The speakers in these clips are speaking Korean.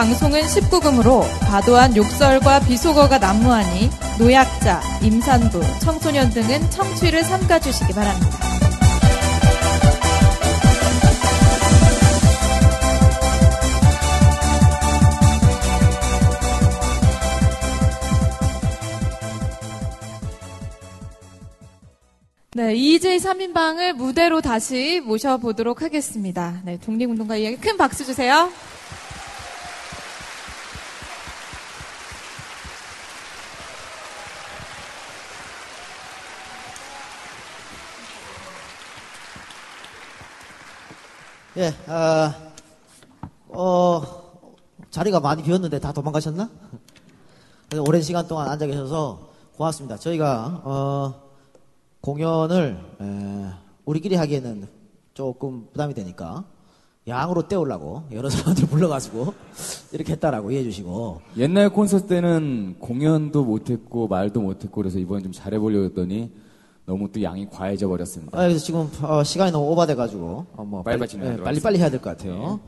방송은 19금으로 과도한 욕설과 비속어가 난무하니 노약자, 임산부, 청소년 등은 청취를 삼가주시기 바랍니다. 네, EJ 3인방을 무대로 다시 모셔보도록 하겠습니다. 네, 독립운동가 이야기 큰 박수 주세요. 예, 아, 어, 자리가 많이 비었는데 다 도망가셨나? 오랜 시간 동안 앉아 계셔서 고맙습니다. 저희가, 어, 공연을, 에, 우리끼리 하기에는 조금 부담이 되니까, 양으로 때우려고 여러 사람들 불러가지고, 이렇게 했다라고 이해해 주시고, 옛날 콘서트 때는 공연도 못했고 말도 못했고 그래서 이번에 좀 잘해보려고 했더니 너무 또 양이 과해져 버렸습니다. 아, 그래서 지금 어, 시간이 너무 오바돼가지고 어, 뭐 빨리 빨리 진행하도록 빨리 빨리 해야 될 것 같아요.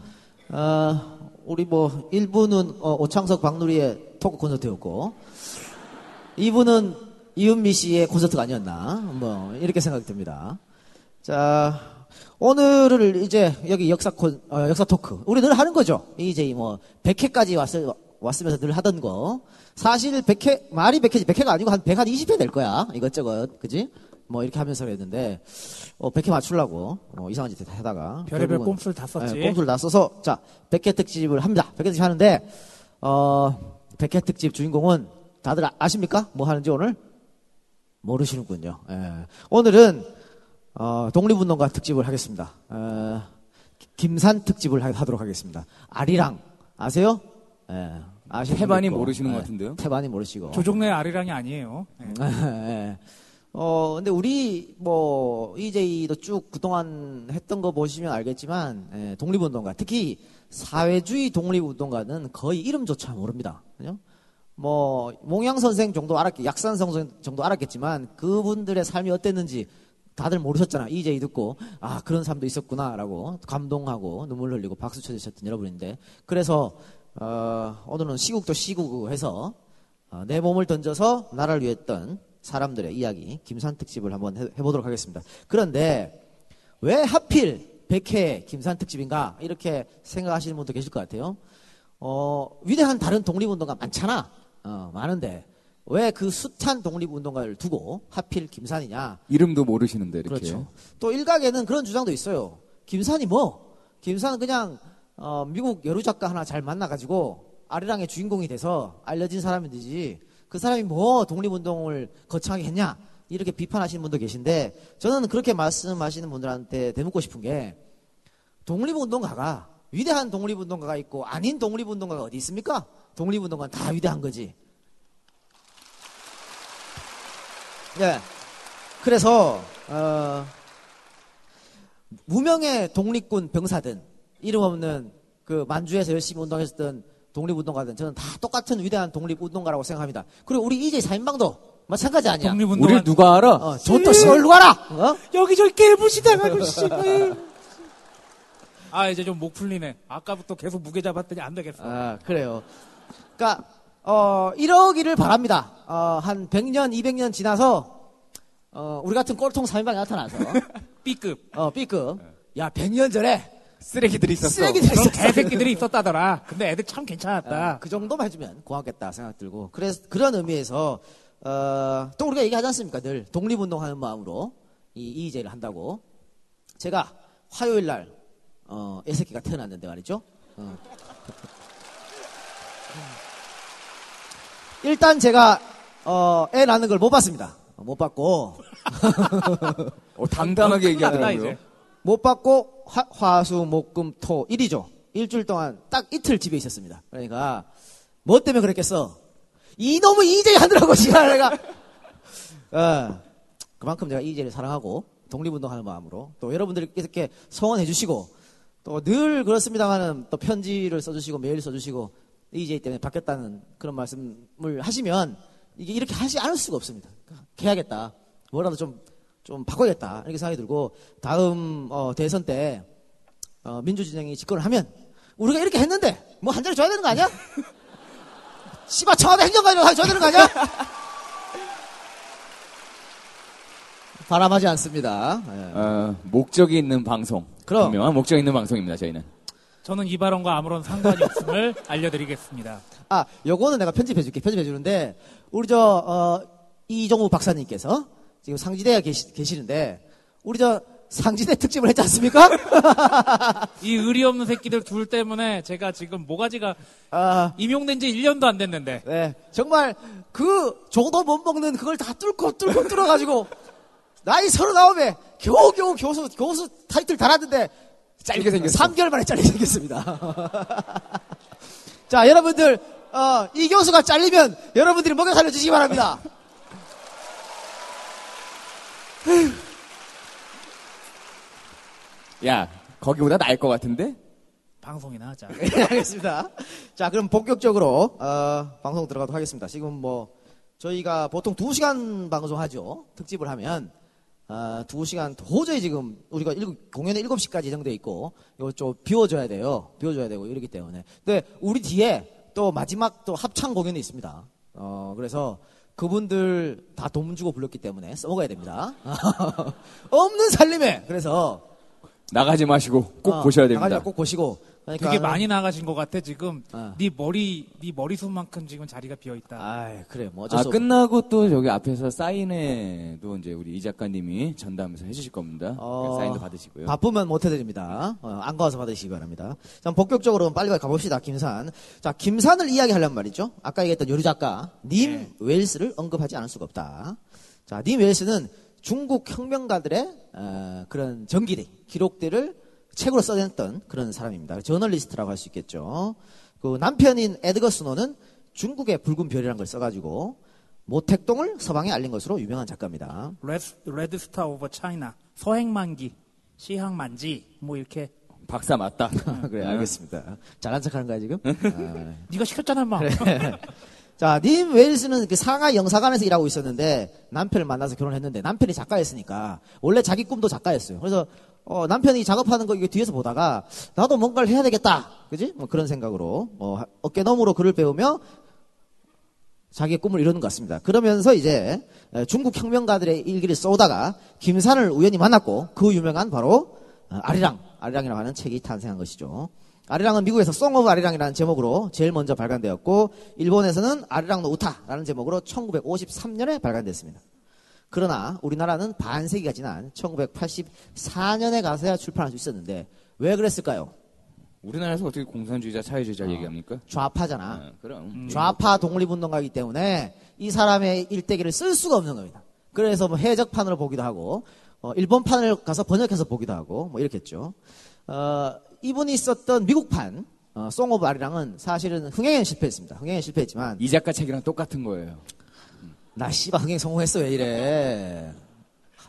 어, 우리 뭐 1부는 어, 오창석 박누리의 토크 콘서트였고 2부는 이은미 씨의 콘서트가 아니었나 뭐 이렇게 생각이 듭니다. 자 오늘을 이제 여기 역사 콘 어, 역사 토크 우리 늘 하는 거죠. 이제 뭐 100회까지 왔을 왔으면서 늘 하던 거 사실 100회 말이 100회지 100회가 아니고 한 100, 한 20회 될 거야 이것저것 그지? 뭐 이렇게 하면서 했는데 어, 100회 맞추려고 어, 이상한 짓 하다가 별의별 꼼수를 다 썼지. 네, 꼼수를 다 써서 자 100회 특집을 합니다. 100회 특집 하는데 어 100회 특집 주인공은 다들 아, 십니까뭐 하는지 오늘 모르시는군요. 예. 오늘은 어, 독립운동가 특집을 하겠습니다. 어, 김산 특집을 하, 하도록 하겠습니다. 아리랑 아세요? 예. 아시는 태반이. 모르시는 것 예. 같은데요? 태반이 모르시고. 조종래 아리랑이 아니에요. 예. 예. 어, 근데 우리, 뭐, EJ도 쭉 그동안 했던 거 보시면 알겠지만, 예, 독립운동가, 특히 사회주의 독립운동가는 거의 이름조차 모릅니다. 그죠? 뭐, 몽양 선생 정도 알았겠, 약산 선생 정도 알았겠지만, 그분들의 삶이 어땠는지 다들 모르셨잖아. EJ 듣고, 아, 그런 삶도 있었구나 라고 감동하고 눈물 흘리고 박수 쳐주셨던 여러분인데, 그래서, 어, 오늘은 시국도 시국 해서, 어, 내 몸을 던져서 나라를 위했던 사람들의 이야기 김산 특집을 한번 해, 해보도록 하겠습니다. 그런데 왜 하필 100회 김산 특집인가 이렇게 생각하시는 분도 계실 것 같아요. 어, 위대한 다른 독립운동가 많잖아. 어, 많은데 왜 그 숱한 독립운동가를 두고 하필 김산이냐? 이름도 모르시는데 이렇게. 그렇죠. 또 일각에는 그런 주장도 있어요. 김산이 뭐? 김산은 그냥 어, 미국 여류 작가 하나 잘 만나가지고 아리랑의 주인공이 돼서 알려진 사람이지. 그 사람이 뭐 독립운동을 거창하게 했냐? 이렇게 비판하시는 분도 계신데 저는 그렇게 말씀하시는 분들한테 대묻고 싶은 게 독립운동가가 위대한 독립운동가가 있고 아닌 독립운동가가 어디 있습니까? 독립운동가는 다 위대한 거지. 네. 그래서 어, 무명의 독립군 병사든 이름 없는 그 만주에서 열심히 운동했었던 독립운동가든 저는 다 똑같은 위대한 독립운동가라고 생각합니다. 그리고 우리 이제 4인방도 마찬가지 아니야. 독립운동 우리 누가 알아? 어, 저또 시골 가라. 어? 여기저기 깨부시다가고 씨. 아 이제 좀 목 풀리네. 아까부터 계속 무게 잡았더니 안 되겠어. 아, 그래요. 그러니까 어, 이러기를 바랍니다. 어, 한 100년, 200년 지나서 어, 우리 같은 꼴통 3인방이 나타나서 B급. 어, B급. 야, 100년 전에 쓰레기들이 있었어. 쓰레기들이 그런 있었어. 개새끼들이 있었다더라. 근데 애들 참 괜찮았다. 아, 그 정도만 해주면 고맙겠다 생각 들고 그래서 그런 의미에서 어, 또 우리가 얘기하지 않습니까 늘 독립운동하는 마음으로 이 이의제를 한다고 제가 화요일 날 어, 애새끼가 태어났는데 말이죠 어. 일단 제가 어, 애 낳는 걸 못 봤습니다 못 봤고 어, 당당하게 났다, 얘기하더라고요. 이제. 못 받고 화, 화수 목금 토 일이죠. 일주일 동안 딱 이틀 집에 있었습니다. 그러니까 뭐 때문에 그랬겠어? 이놈의 이재희 하느라고 지금 내가 어, 그만큼 제가 이재를 사랑하고 독립운동하는 마음으로 또 여러분들이 이렇게 성원해 주시고 또 늘 그렇습니다만은 또 편지를 써주시고 메일 써주시고 이재희 때문에 바뀌었다는 그런 말씀을 하시면 이게 이렇게 하지 않을 수가 없습니다. 해야겠다. 뭐라도 좀 좀 바꿔야겠다 이렇게 생각이 들고 다음 어, 대선 때 어, 민주진영이 집권을 하면 우리가 이렇게 했는데 뭐 한 자리 줘야 되는 거 아니야? 씨발 청와대 행정관이라고 줘야 되는 거 아니야? 바람하지 않습니다. 예. 어, 목적이 있는 방송. 그럼. 분명한 목적 있는 방송입니다. 저희는. 저는 이 발언과 아무런 상관이 없음을 알려드리겠습니다. 아, 요거는 내가 편집해 줄게. 편집해 주는데, 우리 저, 어, 이종우 박사님께서 지금 상지대에 계시, 계시는데, 우리 저 상지대 특집을 했지 않습니까? 이 의리 없는 새끼들 둘 때문에 제가 지금 모가지가 아, 임용된 지 1년도 안 됐는데 네. 정말 그 정도 못 먹는 그걸 다 뚫고 뚫고 뚫어가지고, 나이 서른아홉에 겨우겨우 교수, 교수 타이틀 달았는데, 잘리게 생겼어. 3개월 만에 잘리게 생겼습니다. 자, 여러분들, 어, 이 교수가 잘리면 여러분들이 먹여 살려주시기 바랍니다. 야, 거기보다 나을 것 같은데? 방송이나 하자. 네, 알겠습니다. 자, 그럼 본격적으로, 어, 방송 들어가도록 하겠습니다. 지금 뭐, 저희가 보통 2시간 방송하죠. 특집을 하면, 어, 2시간 도저히 지금 우리가 일 공연에 7시까지 예정돼 있고, 이거 좀 비워줘야 돼요. 비워줘야 되고, 이러기 때문에. 근데 우리 뒤에 또 마지막 또 합창 공연이 있습니다. 어, 그래서 그분들 다 돈 주고 불렀기 때문에 써먹어야 됩니다. 없는 살림에! 그래서, 나가지 마시고 꼭 어, 보셔야 됩니다. 나가지 꼭 보시고. 그러니까 되게 많이 나가신 것 같아 지금. 어. 네 머리 네 머리숱만큼 지금 자리가 비어 있다. 아이, 그래. 뭐 어쩔 아, 수 끝나고 또 저기 앞에서 사인회도 이제 우리 이 작가님이 전담해서 해주실 겁니다. 어, 사인도 받으시고요. 바쁘면 못 해드립니다. 어, 안 가서 받으시기 바랍니다. 자, 본격적으로 빨리 가봅시다. 김산. 자, 김산을 이야기하려면 말이죠. 아까 얘기했던 요리 작가 님 네. 웰스를 언급하지 않을 수가 없다. 자, 님 웰스는 중국 혁명가들의 어, 그런 전기리 기록들을 책으로 써냈던 그런 사람입니다. 저널리스트라고 할 수 있겠죠. 그 남편인 에드거 스노는 중국의 붉은 별이라는 걸 써가지고 모택동을 서방에 알린 것으로 유명한 작가입니다. Red, Red Star Over China 서행만기 시항만지 뭐 이렇게 박사 맞다. 그래, 알겠습니다. 잘한 척 하는 거야, 지금? 아, 네가 시켰잖아 막. 자, 님 웨일스는 그 상하 영사관에서 일하고 있었는데 남편을 만나서 결혼했는데 남편이 작가였으니까 원래 자기 꿈도 작가였어요. 그래서 어, 남편이 작업하는 거 이거 뒤에서 보다가 나도 뭔가를 해야 되겠다. 그지? 뭐 그런 생각으로 어, 어깨 너머로 글을 배우며 자기의 꿈을 이루는 것 같습니다. 그러면서 이제 에, 중국 혁명가들의 일기를 써오다가 김산을 우연히 만났고 그 유명한 바로 어, 아리랑, 아리랑이라고 하는 책이 탄생한 것이죠. 아리랑은 미국에서 Song of 아리랑이라는 제목으로 제일 먼저 발간되었고 일본에서는 아리랑 노 우타라는 제목으로 1953년에 발간됐습니다. 그러나 우리나라는 반세기가 지난 1984년에 가서야 출판할 수 있었는데 왜 그랬을까요? 우리나라에서 어떻게 공산주의자, 사회주의자 얘기합니까? 좌파잖아. 아, 그럼. 좌파 독립운동가이기 때문에 이 사람의 일대기를 쓸 수가 없는 겁니다. 그래서 뭐 해적판으로 보기도 하고, 어, 일본판을 가서 번역해서 보기도 하고, 뭐 이렇겠죠. 어, 이분이 썼던 미국판, 어, Song of 아리랑은 사실은 흥행에 실패했습니다. 흥행에 실패했지만, 이 작가 책이랑 똑같은 거예요. 나 씨발 흥행 성공했어, 왜 이래.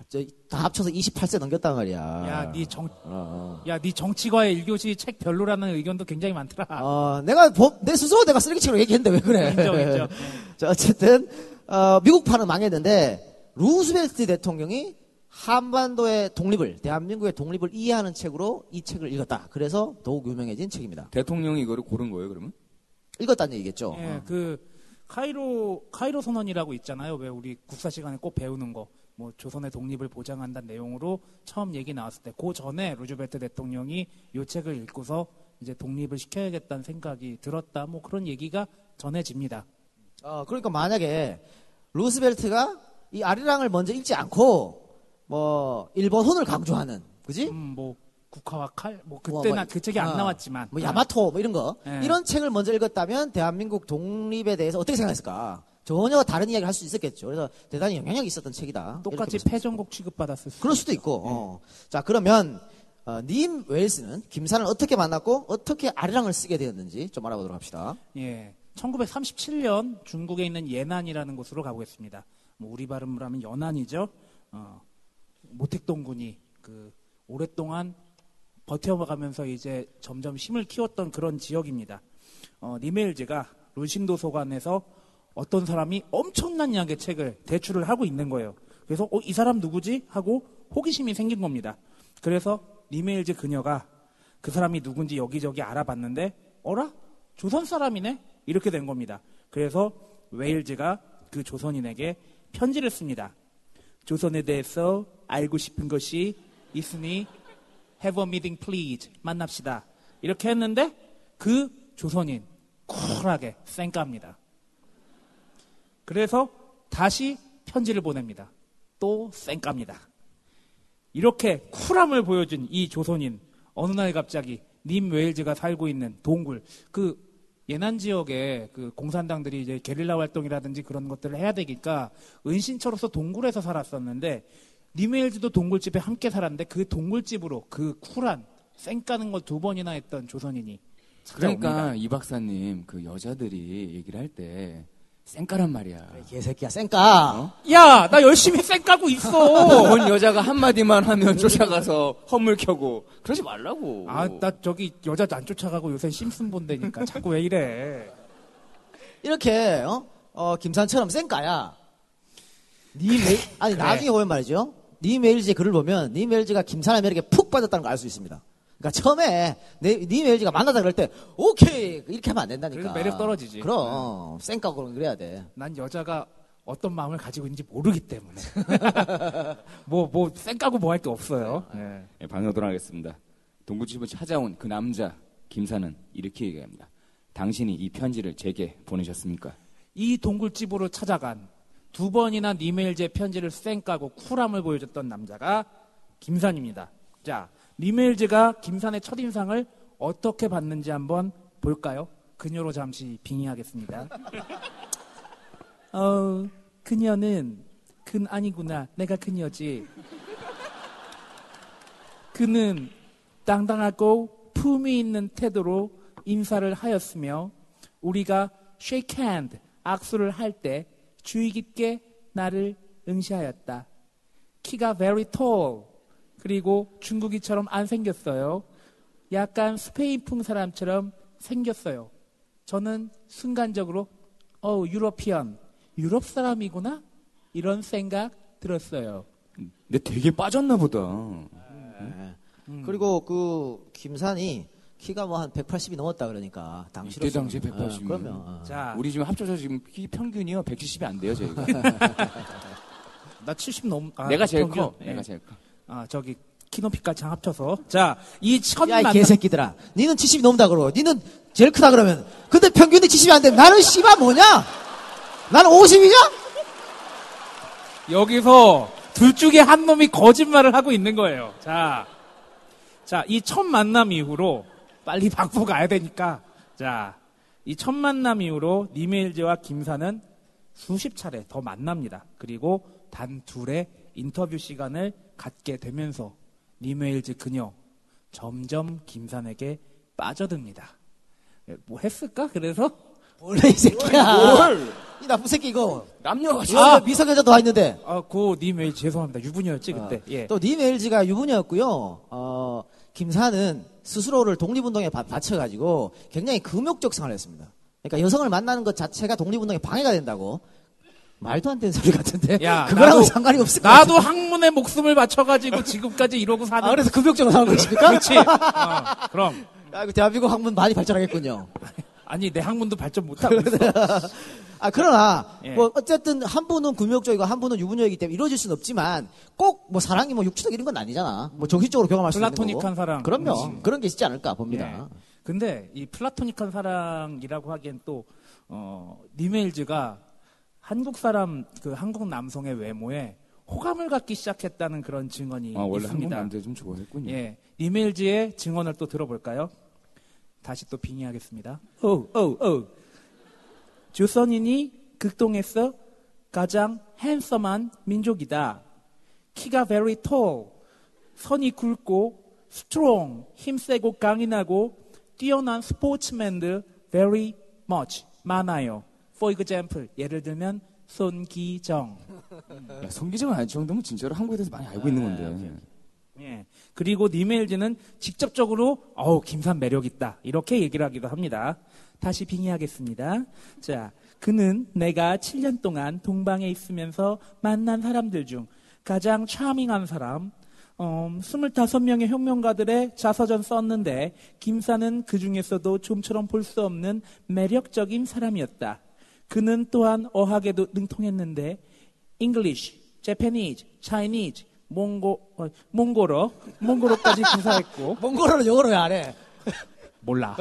저, 다 합쳐서 28쇄 넘겼단 말이야. 야, 네 정, 어, 야, 네 정치과의 1교시 책 별로라는 의견도 굉장히 많더라. 어, 내가, 보- 내 스스로 내가 쓰레기책으로 얘기했는데 왜 그래. 인정, 인정. 자, 어쨌든, 어, 미국판은 망했는데, 루스벨트 대통령이 한반도의 독립을, 대한민국의 독립을 이해하는 책으로 이 책을 읽었다. 그래서 더욱 유명해진 책입니다. 대통령이 이거를 고른 거예요, 그러면? 읽었다는 얘기겠죠. 예, 그 카이로 카이로 선언이라고 있잖아요. 왜 우리 국사 시간에 꼭 배우는 거. 뭐 조선의 독립을 보장한다는 내용으로 처음 얘기 나왔을 때, 그 전에 루즈벨트 대통령이 이 책을 읽고서 이제 독립을 시켜야겠다는 생각이 들었다. 뭐 그런 얘기가 전해집니다. 어, 그러니까 만약에 루스벨트가 이 아리랑을 먼저 읽지 않고, 뭐, 일본혼을 강조하는, 그지? 음, 뭐 국화와 칼, 뭐 뭐, 그때나 뭐, 그 책이 안 어, 나왔지만, 뭐 야마토 뭐 이런 거 네. 이런 책을 먼저 읽었다면 대한민국 독립에 대해서 어떻게 생각했을까? 전혀 다른 이야기를 할 수 있었겠죠. 그래서 대단히 영향력이 있었던 책이다. 똑같이 패전국 취급받았을 수. 그럴 수도 있고. 어. 자 그러면 어, 님 웰스는 김산을 어떻게 만났고 어떻게 아리랑을 쓰게 되었는지 좀 알아보도록 합시다. 예. 1937년 중국에 있는 예난이라는 곳으로 가보겠습니다. 뭐 우리 발음으로 하면 연안이죠. 어, 모택동 군이 그 오랫동안 버텨가면서 이제 점점 힘을 키웠던 그런 지역입니다. 어, 니메일즈가 루신 도서관에서 어떤 사람이 엄청난 양의 책을 대출을 하고 있는 거예요. 그래서 어, 이 사람 누구지? 하고 호기심이 생긴 겁니다. 그래서 니메일즈 그녀가 그 사람이 누군지 여기저기 알아봤는데 어라? 조선 사람이네? 이렇게 된 겁니다. 그래서 웨일즈가 그 조선인에게 편지를 씁니다. 조선에 대해서 알고 싶은 것이 있으니 have a meeting please 만납시다. 이렇게 했는데 그 조선인 쿨하게 쌩까입니다. 그래서 다시 편지를 보냅니다. 또 쌩까입니다. 이렇게 쿨함을 보여준 이 조선인 어느 날 갑자기 님 웨일즈가 살고 있는 동굴 그 예난 지역에 그 공산당들이 이제 게릴라 활동이라든지 그런 것들을 해야 되니까 은신처로서 동굴에서 살았었는데 님 웨일즈도 동굴집에 함께 살았는데 그 동굴집으로 그 쿨한 쌩 까는 걸 두 번이나 했던 조선인이 그러니까 찾아옵니다. 이 박사님 그 여자들이 얘기를 할 때 쌩까란 말이야. 개새끼야, 쌩까. 야, 나 열심히 쌩까고 있어. 본 여자가 한마디만 하면 쫓아가서 허물 켜고 그러지 말라고. 아, 나 저기 여자 안 쫓아가고 요새 심슨 본다니까 자꾸 왜 이래? 이렇게, 어? 어, 김산처럼 쌩까야. 니 메일, 아니, 그래. 나중에 보면 말이죠. 니 메일즈의 글을 보면, 니 메일즈가 김사람에게 푹 빠졌다는 걸 알 수 있습니다. 그러니까 처음에, 내, 니 메일즈가 만나다 그럴 때, 오케이! 이렇게 하면 안 된다니까. 그래서 매력 떨어지지. 그럼, 쌩까고 그런 그래야 돼. 난 여자가 어떤 마음을 가지고 있는지 모르기 때문에 뭐 뭐 쌩까고 뭐 할 게 없어요. 예. 예, 반응하도록 하겠습니다. 동굴집을 찾아온 그 남자 김사는 이렇게 얘기합니다. 당신이 이 편지를 제게 보내셨습니까? 이 동굴집으로 찾아간 두 번이나 리메일제 편지를 쌩 까고 쿨함을 보여줬던 남자가 김산입니다. 자, 리메일즈가 김산의 첫인상을 어떻게 봤는지 한번 볼까요? 그녀로 잠시 빙의하겠습니다. 어, 그녀는 근 아니구나. 내가 그녀지. 그는 당당하고 품위 있는 태도로 인사를 하였으며 우리가 shake hand 악수를 할 때 주의 깊게 나를 응시하였다. 키가 very tall 그리고 중국이처럼 안 생겼어요. 약간 스페인풍 사람처럼 생겼어요. 저는 순간적으로 어 유러피언 유럽 사람이구나 이런 생각 들었어요. 근데 되게 빠졌나 보다. 음. 그리고 그, 김산이 키가 뭐 한 180이 넘었다 그러니까. 당시로. 이때 당시에 180 이면. 그러면. 어. 자, 우리 지금 합쳐서 지금 키 평균이요 170이 안 돼요 저희가. 나 70 넘. 아, 내가 제일 평균. 커. 예. 내가 제일 커. 아 저기 키 높이까지 합쳐서 자이첫 야, 이 개새끼들아. 니는 70이 넘다 그러고, 니는 제일 크다 그러면. 근데 평균이 70이 안 되면 나는 씨발 뭐냐? 나는 50이냐? 여기서 둘 중에 한 놈이 거짓말을 하고 있는 거예요. 자, 자, 이 첫 만남 이후로 빨리 박보 가야 되니까. 자, 이 첫 만남 이후로 니메일즈와 김사는 수십 차례 더 만납니다. 그리고 단 둘의 인터뷰 시간을 갖게 되면서 니메일즈 그녀 점점 김산에게 빠져듭니다. 예, 뭐 했을까? 그래서 원래 이 새끼야. 이 나쁜 새끼 이거. 남녀가 아, 미성년자도 와 있는데. 아, 그 니메일 죄송합니다. 유부녀였지 그때. 예. 또 니메일즈가 유부녀였고요. 어, 김사는 스스로를 독립운동에 바, 바쳐가지고 굉장히 금욕적 생활을 했습니다. 그러니까 여성을 만나는 것 자체가 독립운동에 방해가 된다고. 말도 안 되는 소리 같은데. 야, 그거랑 은 나도- 상관이 없을 것 나도 같은데. 학문에 목숨을 바쳐가지고 지금까지 이러고 사는. 아, 그래서 금욕적으로 사는 것입니까? 그렇지. 어, 그럼. 아, 그 대한민국 학문 많이 발전하겠군요. 아니 내 학문도 발전 못하고 있어. 아, 그러나, 예. 뭐, 어쨌든 한 분은 금욕적이고 한 분은 유부녀이기 때문에 이루어질 수는 없지만 꼭 뭐 사랑이 뭐 육체적 이런 건 아니잖아. 뭐 정신적으로 경험할 수 있는 거고. 플라토닉한 사랑. 그럼요. 음. 그런 게 있지 않을까 봅니다. 예. 근데 이 플라토닉한 사랑이라고 하기엔 또 어, 니메일즈가 한국 사람 그 한국 남성의 외모에 호감을 갖기 시작했다는 그런 증언이 아, 원래 한국 있습니다. 남자 좀 좋아했군요. 예, 니메일즈의 증언을 또 들어볼까요? 다시 또 빙의하겠습니다. 오, 오, 오. 조선인이 극동에서 가장 핸섬한 민족이다. 키가 very tall, 선이 굵고 strong, 힘세고 강인하고 뛰어난 스포츠맨들 very much 많아요. For example, 예를 들면 손기정. 야, 성기정은 아닐 정도면 진짜로 한국에 대해서 많이 알고 있는 건데. 예. 그리고 니메일즈는 직접적으로 어우 김산 매력 있다 이렇게 얘기를 하기도 합니다. 다시 빙의하겠습니다. 자, 그는 내가 7년 동안 동방에 있으면서 만난 사람들 중 가장 차밍한 사람, 음, 25명의 혁명가들의 자서전 썼는데 김사는 그 중에서도 좀처럼 볼 수 없는 매력적인 사람이었다. 그는 또한 어학에도 능통했는데 English, Japanese, Chinese, 몽고, 어, 몽고로, 몽고로까지 구사했고 몽골어는 영어로 왜 안 해? 몰라.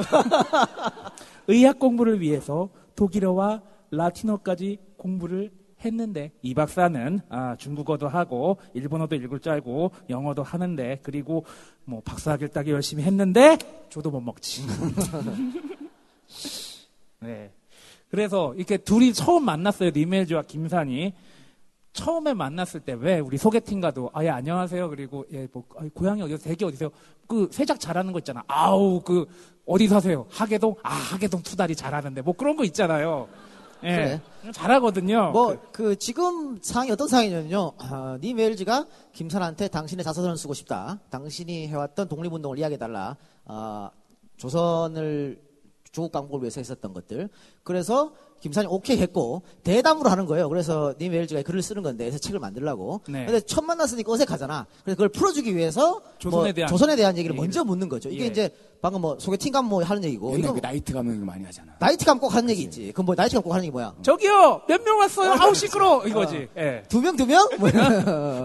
의학 공부를 위해서 독일어와 라틴어까지 공부를 했는데 이 박사는 아, 중국어도 하고 일본어도 읽을 줄 알고 영어도 하는데 그리고 뭐 박사학위를 따기 열심히 했는데 저도 못 먹지. 네. 그래서 이렇게 둘이 처음 만났어요. 니멜즈와 김산이. 처음에 만났을 때 왜 우리 소개팅 가도 아예 안녕하세요 그리고 예뭐 고향이 어디서 대기 어디세요 그 세작 잘하는 거 있잖아 아우 그 어디 사세요 하계동 아 하계동 투다리 잘하는데 뭐 그런 거 있잖아요 예 잘하거든요 뭐그 지금 상황이 어떤 상황이냐면요. 아, 니 웨일즈가 김산한테 당신의 자서전을 쓰고 싶다. 당신이 해왔던 독립운동을 이야기해달라. 아, 조선을 조국 강복을 위해서 했었던 것들. 그래서 김산이 오케이 했고 대담으로 하는 거예요. 그래서 니 웨일즈가 글을 쓰는 건데 그래서 책을 만들라고. 네. 근데 처음 만났으니까 어색하잖아. 그래서 그걸 풀어주기 위해서 조선에 뭐 대한 조선에 대한 얘기를 얘기를. 먼저 묻는 거죠. 이게 예. 이제 방금 뭐 소개팅 가면 뭐 하는 얘기고. 옛날 그 나이트 가면 이거 많이 하잖아. 나이트 가면 꼭 하는 얘기 있지. 그럼 뭐 나이트 가면 꼭 하는 얘기 뭐야? 저기요 몇 명 왔어요 아우 시끄러 이거지 예. 두 명, 두 명? 뭐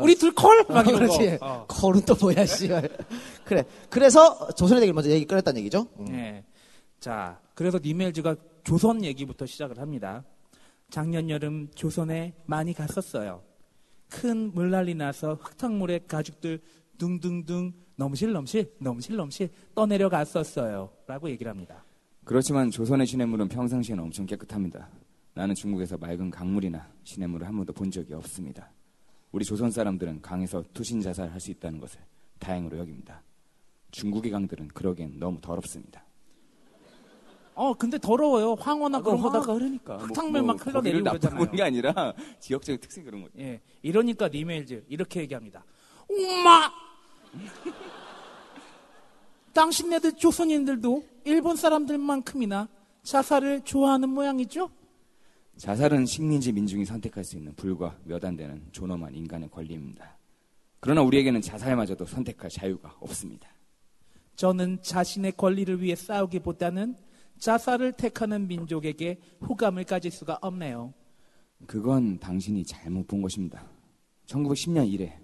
우리 둘 콜 막 이런 어. 그렇지. 거 어. 콜은 또 뭐야, 씨. 그래. 그래서 조선의 대기를 먼저 얘기 꺼냈다는 얘기죠. 음. 예. 자, 그래서 니멜즈가 조선 얘기부터 시작을 합니다. 작년 여름 조선에 많이 갔었어요. 큰 물난리 나서 흙탕물에 가죽들 둥둥둥 넘실넘실 넘실넘실 떠내려 갔었어요. 라고 얘기를 합니다. 그렇지만 조선의 시냇물은 평상시에는 엄청 깨끗합니다. 나는 중국에서 맑은 강물이나 시냇물을 한 번도 본 적이 없습니다. 우리 조선 사람들은 강에서 투신 자살할 수 있다는 것을 다행으로 여깁니다. 중국의 강들은 그러기엔 너무 더럽습니다. 어, 근데 더러워요. 황호나 그런 거다. 그러니까 흙탕물 막 흘러내리고 거기를 나쁘게 그러잖아요. 보는 게 아니라 지역적인 특색 그런 거죠. 예. 이러니까 니메일즈 이렇게 얘기합니다. 엄마! 당신네들 조선인들도 일본 사람들만큼이나 자살을 좋아하는 모양이죠? 자살은 식민지 민중이 선택할 수 있는 불과 몇 안 되는 존엄한 인간의 권리입니다. 그러나 우리에게는 자살마저도 선택할 자유가 없습니다. 저는 자신의 권리를 위해 싸우기보다는 자살을 택하는 민족에게 호감을 가질 수가 없네요. 그건 당신이 잘못 본 것입니다. 1910년 이래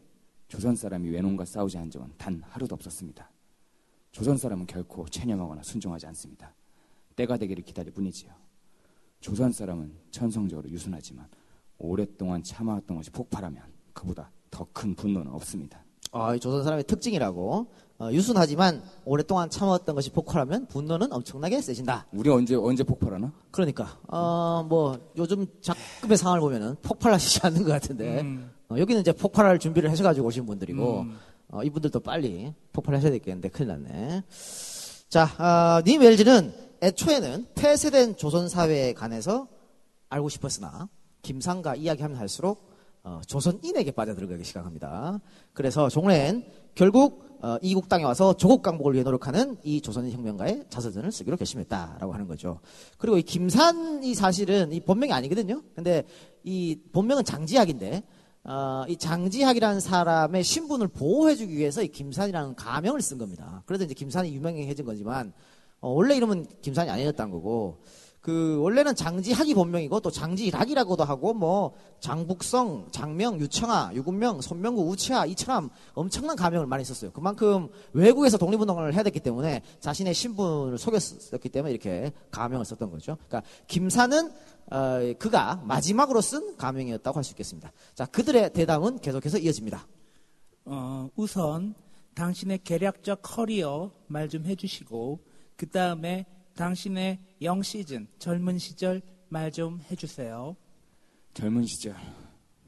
조선 사람이 외놈과 싸우지 않은 적은 단 하루도 없었습니다. 조선 사람은 결코 체념하거나 순종하지 않습니다. 때가 되기를 기다릴 뿐이지요. 조선 사람은 천성적으로 유순하지만 오랫동안 참아왔던 것이 폭발하면 그보다 더 큰 분노는 없습니다. 아, 이 조선 사람의 특징이라고. 어, 유순하지만 오랫동안 참아왔던 것이 폭발하면 분노는 엄청나게 세진다. 우리 언제 언제 폭발하나? 그러니까, 어, 뭐, 요즘 작급의 상황을 보면은 폭발하시지 않는 것 같은데, 음. 어, 여기는 이제 폭발할 준비를 해셔가지고 오신 분들이고, 음. 어, 이분들도 빨리 폭발하셔야 되겠는데, 큰일 났네. 자, 어, 님 웰즈는 애초에는 폐쇄된 조선 사회에 관해서 알고 싶었으나, 김상과 이야기하면 할수록, 어, 조선인에게 빠져들어가기 시작합니다. 그래서 종래는 결국 어, 이국 땅에 와서 조국 강복을 위해 노력하는 이 조선인 혁명가의 자서전을 쓰기로 결심했다라고 하는 거죠. 그리고 이 김산이 사실은 이 본명이 아니거든요. 근데 이 본명은 장지학인데 어, 이 장지학이라는 사람의 신분을 보호해주기 위해서 이 김산이라는 가명을 쓴 겁니다. 그래서 이제 김산이 유명해진 거지만 어, 원래 이름은 김산이 아니었다는 거고 그 원래는 장지학이 본명이고 또 장지락이라고도 하고 뭐 장북성, 장명, 유청아, 유군명, 손명구, 우치아, 이철함 엄청난 가명을 많이 썼어요. 그만큼 외국에서 독립운동을 해야 됐기 때문에 자신의 신분을 속였었기 때문에 이렇게 가명을 썼던 거죠. 그러니까 김사는 어, 그가 마지막으로 쓴 가명이었다고 할 수 있겠습니다. 자, 그들의 대담은 계속해서 이어집니다. 어, 우선 당신의 계략적 커리어 말 좀 해주시고 그 다음에 당신의 영 시즌 젊은 시절 말 좀 해주세요. 젊은 시절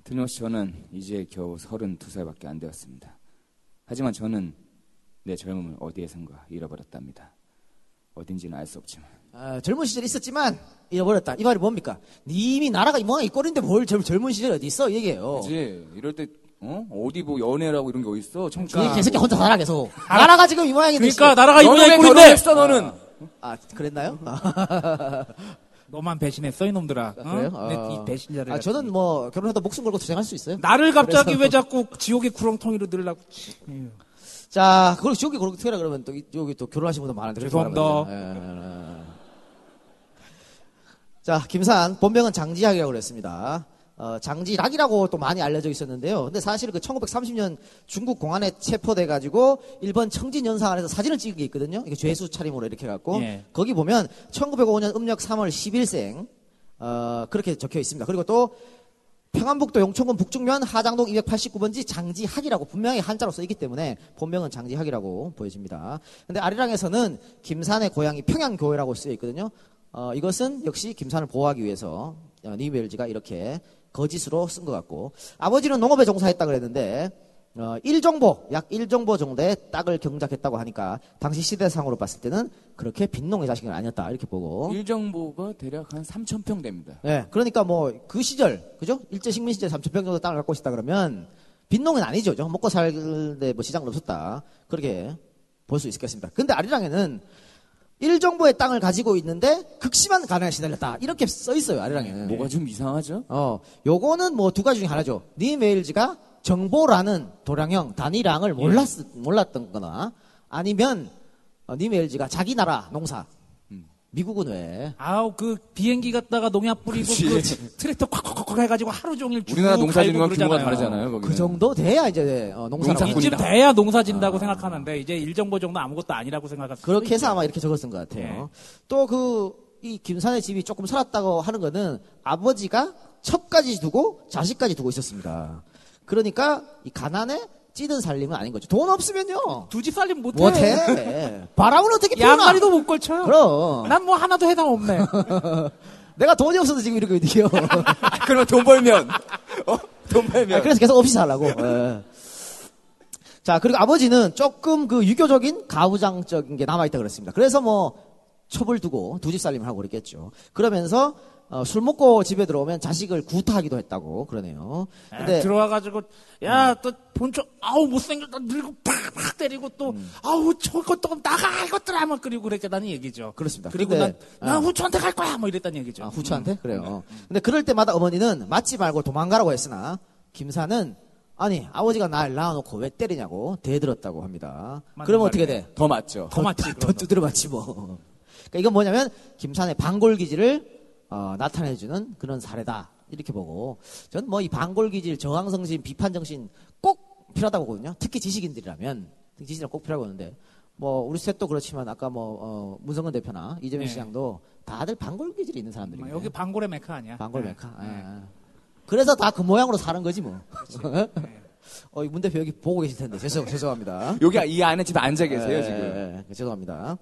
틀림없이 저는 이제 겨우 32살밖에 안 되었습니다. 하지만 저는 내 젊음을 어디에선가 잃어버렸답니다. 어딘지는 알 수 없지만 아, 젊은 시절이 있었지만 잃어버렸다. 이 말이 뭡니까? 니 이미 나라가 이 모양이 꼴인데 뭘 젊, 젊은 시절이 어디 있어? 이 얘기예요. 그지 이럴 때 어? 어디 뭐 연애라고 이런 게 어딨어? 청춘 이 개새끼 혼자 살아 계속. 나라가 지금 이 모양인데. 그러니까 씨. 나라가 이 모양이 꼴인데 결혼했어 너는 아, 그랬나요? 너만 배신했어 이놈들아. 어? 그래요? 내 어. 이 배신자를. 아, 저는 뭐 결혼해도 목숨 걸고 투쟁할 수 있어요. 나를 갑자기 왜 자꾸 지옥의 구렁텅이로 넣으려고. 에휴. 자, 그걸 그렇게 튀라 그러면 또 이- 여기 또 결혼하신 분들 많은데 죄송합니다. 예, 예, 예. 자, 김산 본명은 장지학이라고 그랬습니다. 어, 장지락이라고 또 많이 알려져 있었는데요. 근데 사실 그 1930년 중국 공안에 체포돼 가지고 일본 청진 연사관에서 사진을 찍은 게 있거든요. 이게 죄수 차림으로 이렇게 갖고 예. 거기 보면 1905년 음력 3월 10일생 어, 그렇게 적혀 있습니다. 그리고 또 평안북도 용천군 북중면 하장동 289번지 장지학이라고 분명히 한자로 써 있기 때문에 본명은 장지학이라고 보여집니다. 근데 아리랑에서는 김산의 고향이 평양교회라고 쓰여 있거든요. 어, 이것은 역시 김산을 보호하기 위해서 어, 니웰즈가 이렇게 거짓으로 쓴 것 같고 아버지는 농업에 종사했다 그랬는데 어, 1정보, 약 1정보 정도의 땅을 경작했다고 하니까 당시 시대상으로 봤을 때는 그렇게 빈농의 자식은 아니었다 이렇게 보고 일정보가 대략 한 3천 평 됩니다. 예, 그러니까 뭐 그 시절, 그죠? 일제 식민 시절 3천 평 정도 땅을 갖고 있다 그러면 빈농은 아니죠. 먹고 살때 뭐 시장은 없었다. 그렇게 볼 수 있겠습니다. 근데 아리랑에는 일정보의 땅을 가지고 있는데 극심한 가난에 시달렸다. 이렇게 써 있어요, 아리랑에는. 뭐가 좀 이상하죠? 어, 요거는 뭐 두 가지 중에 하나죠. 니메일즈가 정보라는 도량형 단위량을 몰랐, 몰랐던 거나 아니면 어, 니메일즈가 자기 나라 농사. 미국은 왜? 아우 그 비행기 갔다가 농약 뿌리고 그치. 그 트랙터 콱콱콱 해가지고 하루 종일 쭉 우리나라 농사짓는 규모가. 다르잖아요. 거기는. 그 정도 돼야 이제 어, 농사라고. 농사꾼이다. 이쯤 돼야 농사 진다고 생각하는데 이제 일정보 정도 아무것도 아니라고 생각할 수 그렇게 해서 있죠. 아마 이렇게 적었던 것 같아요. 예. 또그 이 김산의 집이 조금 살았다고 하는 거는 아버지가 첩까지 두고 자식까지 두고 있었습니다. 그러니까 이 가난에 찌든 살림은 아닌 거죠. 돈 없으면요 두 집 살림 못해. 못해. 바람은 어떻게 피우나? 양말이도 못 걸쳐요. 그럼 난 뭐 하나도 해당 없네. 내가 돈이 없어서 지금 이렇게 어디요. 그러면 돈 벌면 어? 돈 벌면 그래서 계속 없이 살라고. 예. 자, 그리고 아버지는 조금 그 유교적인 가부장적인 게 남아있다 그랬습니다. 그래서 뭐 첩을 두고 두 집 살림을 하고 그랬겠죠. 그러면서 어, 술 먹고 집에 들어오면 자식을 구타하기도 했다고 그러네요. 근데 들어와가지고 야또 본초 아우 못생겼다 늙고 팍팍 때리고 또 음. 아우 저것도 나가 이것들 하면 그리고 그랬다는 얘기죠. 그렇습니다. 그리고 근데, 난, 난 어. 후추한테 갈 거야 뭐 이랬다는 얘기죠. 아, 후추한테? 그래요. 근데 그럴 때마다 어머니는 맞지 말고 도망가라고 했으나 김사는 아니 아버지가 날 낳아놓고 왜 때리냐고 대들었다고 합니다. 그러면 어떻게. 돼? 더 맞죠. 더 맞지. 더 그러면. 두드려 맞지 뭐. 그러니까 이건 뭐냐면 김산의 방골기질을 어, 나타내주는 그런 사례다 이렇게 보고 전뭐이 방골기질, 저항성심, 비판 정신 꼭 필요하다고 보거든요. 특히 지식인들이라면 특히 지식인은 꼭 필요하고 하는데 뭐 우리 셋도 그렇지만 아까 뭐 어, 문성근 대표나 이재명 네. 시장도 다들 방골기질이 있는 뭐 사람들이에요. 여기 방골의 메카 아니야? 방골 네. 메카. 네. 예. 그래서 다 그 모양으로 사는 거지 뭐. 어, 문 대표 여기 보고 계실 텐데 죄송 죄송합니다. 여기 이 안에 지금 앉아 계세요 예, 지금. 예, 예. 죄송합니다.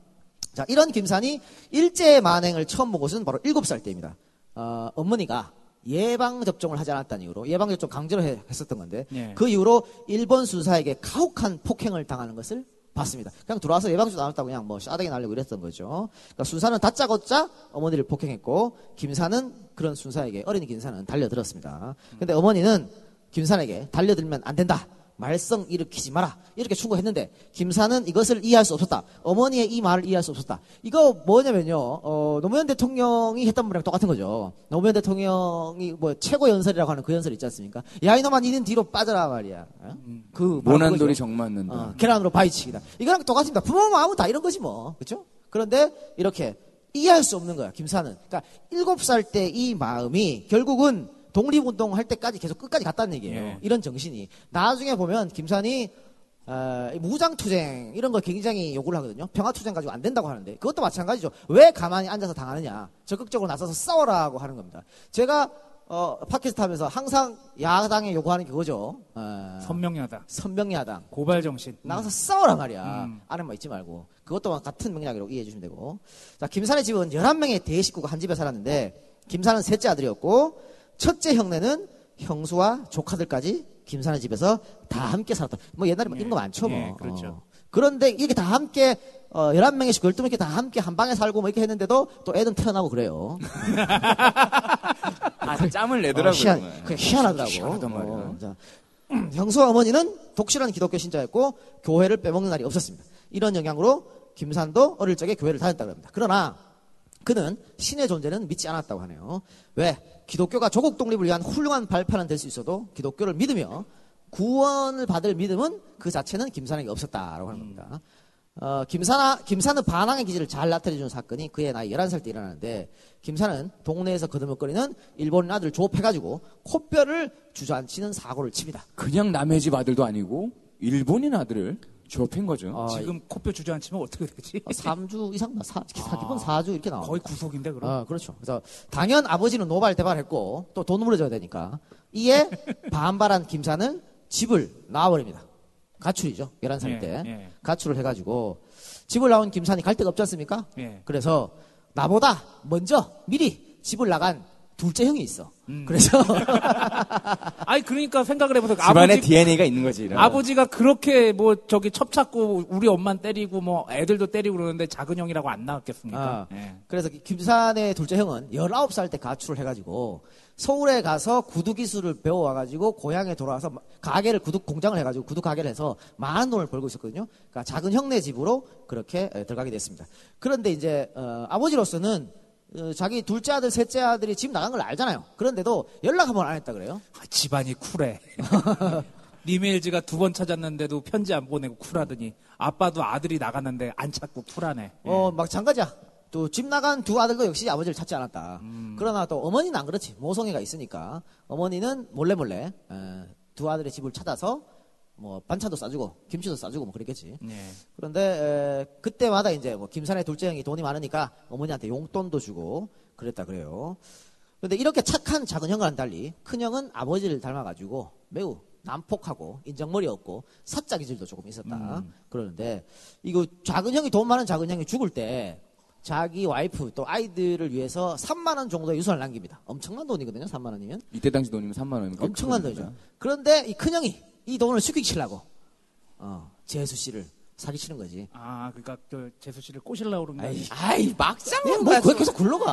자, 이런 김산이 일제 만행을 처음 본 것은 바로 7살 때입니다. 어, 어머니가 예방 접종을 하지 않았다는 이유로 예방 접종 강제로 해- 했었던 건데 예. 그 이후로 일본 수사에게 가혹한 폭행을 당하는 것을 봤습니다. 그냥 들어와서 예방 접종 안 했다고 그냥 뭐 싸대기 날리고 이랬던 거죠. 그러니까 순사는 다짜고짜 어머니를 폭행했고 김산은 그런 순사에게 어린이 김산은 달려들었습니다. 근데 어머니는 김산에게 달려들면 안 된다. 말썽 일으키지 마라. 이렇게 충고했는데 김산은 이것을 이해할 수 없었다. 어머니의 이 말을 이해할 수 없었다. 이거 뭐냐면요. 어, 노무현 대통령이 했던 말이랑 똑같은 거죠. 노무현 대통령이 뭐 최고 연설이라고 하는 그 연설 있지 않습니까? 야 이놈아 니는 뒤로 빠져라 말이야. 어? 그 모난 돌이 그거죠. 정 맞는다. 어, 계란으로 바위치기다. 이거랑 똑같습니다. 부모 마음은 다 이런 거지 뭐. 그렇죠? 그런데 이렇게 이해할 수 없는 거야. 김사는. 그러니까 일곱 살 때 이 마음이 결국은 독립운동 할 때까지 계속 끝까지 갔다는 얘기예요. 예. 이런 정신이. 나중에 보면 김산이 어, 무장투쟁 이런 걸 굉장히 요구를 하거든요. 평화투쟁 가지고 안 된다고 하는데 그것도 마찬가지죠. 왜 가만히 앉아서 당하느냐. 적극적으로 나서서 싸워라고 하는 겁니다. 제가 어, 팟캐스트 하면서 항상 야당에 요구하는 게 그거죠. 어, 선명야당, 선명야당. 고발 정신. 나가서 싸워라 말이야. 음. 안에만 있지 말고. 그것도 같은 맥락으로 이해해 주시면 되고. 자, 김산의 집은 11명의 대식구가 한 집에 살았는데, 김산은 셋째 아들이었고, 첫째 형네는 형수와 조카들까지 김산의 집에서 다 함께 살았다. 뭐 옛날에 뭐 이런 거 많죠, 뭐. 예, 그렇죠. 어. 그런데 이렇게 다 함께, 어, 11명의 식구, 12명 이렇게 다 함께 한 방에 살고 뭐 이렇게 했는데도 또 애는 태어나고 그래요. 아, 짬을 어, 내더라고요. 희한, 정말. 그냥 희한하더라고. 어, 자, 형수와 어머니는 독실한 기독교 신자였고 교회를 빼먹는 날이 없었습니다. 이런 영향으로 김산도 어릴 적에 교회를 다녔다고 합니다. 그러나 그는 신의 존재는 믿지 않았다고 하네요. 왜? 기독교가 조국 독립을 위한 훌륭한 발판은 될 수 있어도 기독교를 믿으며 구원을 받을 믿음은 그 자체는 김산에게 없었다라고 하는 겁니다. 어, 김사나, 김사는 반항의 기질을 잘 나타내주는 사건이 그의 나이 11살 때 일어나는데, 김사는 동네에서 거드먹거리는 일본인 아들 조업해가지고 코뼈를 주저앉히는 사고를 칩니다. 그냥 남의 집 아들도 아니고 일본인 아들을 조업한 거죠. 어, 지금 코뼈 주저앉히면 어떻게 되지? 3주 이상, 나, 사, 사, 기본 아. 4주 이렇게 나와. 거의 구속인데 그럼. 어, 그렇죠. 그래서 당연 아버지는 노발 대발했고 또 돈 물어줘야 되니까 이에 반발한 김사는 집을 나와버립니다. 가출이죠. 11살 예, 때. 예. 가출을 해가지고 집을 나온 김산이 갈 데가 없지 않습니까? 예. 그래서 나보다 먼저 미리 집을 나간 둘째 형이 있어. 음. 그래서 아니 그러니까 생각을 해보세요. 집안에 아버지, DNA가 있는 거지. 이런. 아버지가 그렇게 뭐 저기 첩찾고 우리 엄만 때리고 뭐 애들도 때리고 그러는데 작은 형이라고 안 나왔겠습니까? 아, 예. 그래서 김산의 둘째 형은 19살 때 가출을 해가지고 서울에 가서 구두 기술을 배워와가지고 고향에 돌아와서 가게를 구두 공장을 해가지고 구두 가게를 해서 많은 돈을 벌고 있었거든요. 그러니까 작은 형네 집으로 그렇게 에, 들어가게 됐습니다. 그런데 이제 어, 아버지로서는 어, 자기 둘째 아들, 셋째 아들이 집 나간 걸 알잖아요. 그런데도 연락 한 번 안 했다 그래요. 아, 집안이 쿨해. 리메일즈가 두 번 찾았는데도 편지 안 보내고 쿨하더니 아빠도 아들이 나갔는데 안 찾고 쿨하네. 어, 막 장가자. 또 집 나간 두 아들도 역시 아버지를 찾지 않았다. 음. 그러나 또 어머니는 안 그렇지. 모성애가 있으니까. 어머니는 몰래 몰래 에, 두 아들의 집을 찾아서 뭐 반찬도 싸주고 김치도 싸주고 뭐 그랬겠지. 예. 그런데 에, 그때마다 이제 뭐 김산의 둘째 형이 돈이 많으니까 어머니한테 용돈도 주고 그랬다 그래요. 그런데 이렇게 착한 작은 형과는 달리 큰 형은 아버지를 닮아가지고 매우 난폭하고 인정머리 없고 사짜 기질도 조금 있었다 그러는데 이거 작은 형이 돈 많은 작은 형이 죽을 때 자기 와이프 또 아이들을 위해서 3만 원 정도의 유산을 남깁니다. 엄청난 돈이거든요. 3만 원이면 이때 당시 돈이면 3만 원이면 꽤 엄청난. 돈이죠. 그런데 이 큰 형이 이 돈을 숙이치려고 어, 재수 씨를 사기치는 거지. 아, 그러니까 저 재수 씨를 꼬실라고 그런 거 아이, 아이 막상 뭐 그렇게 해서 굴러가.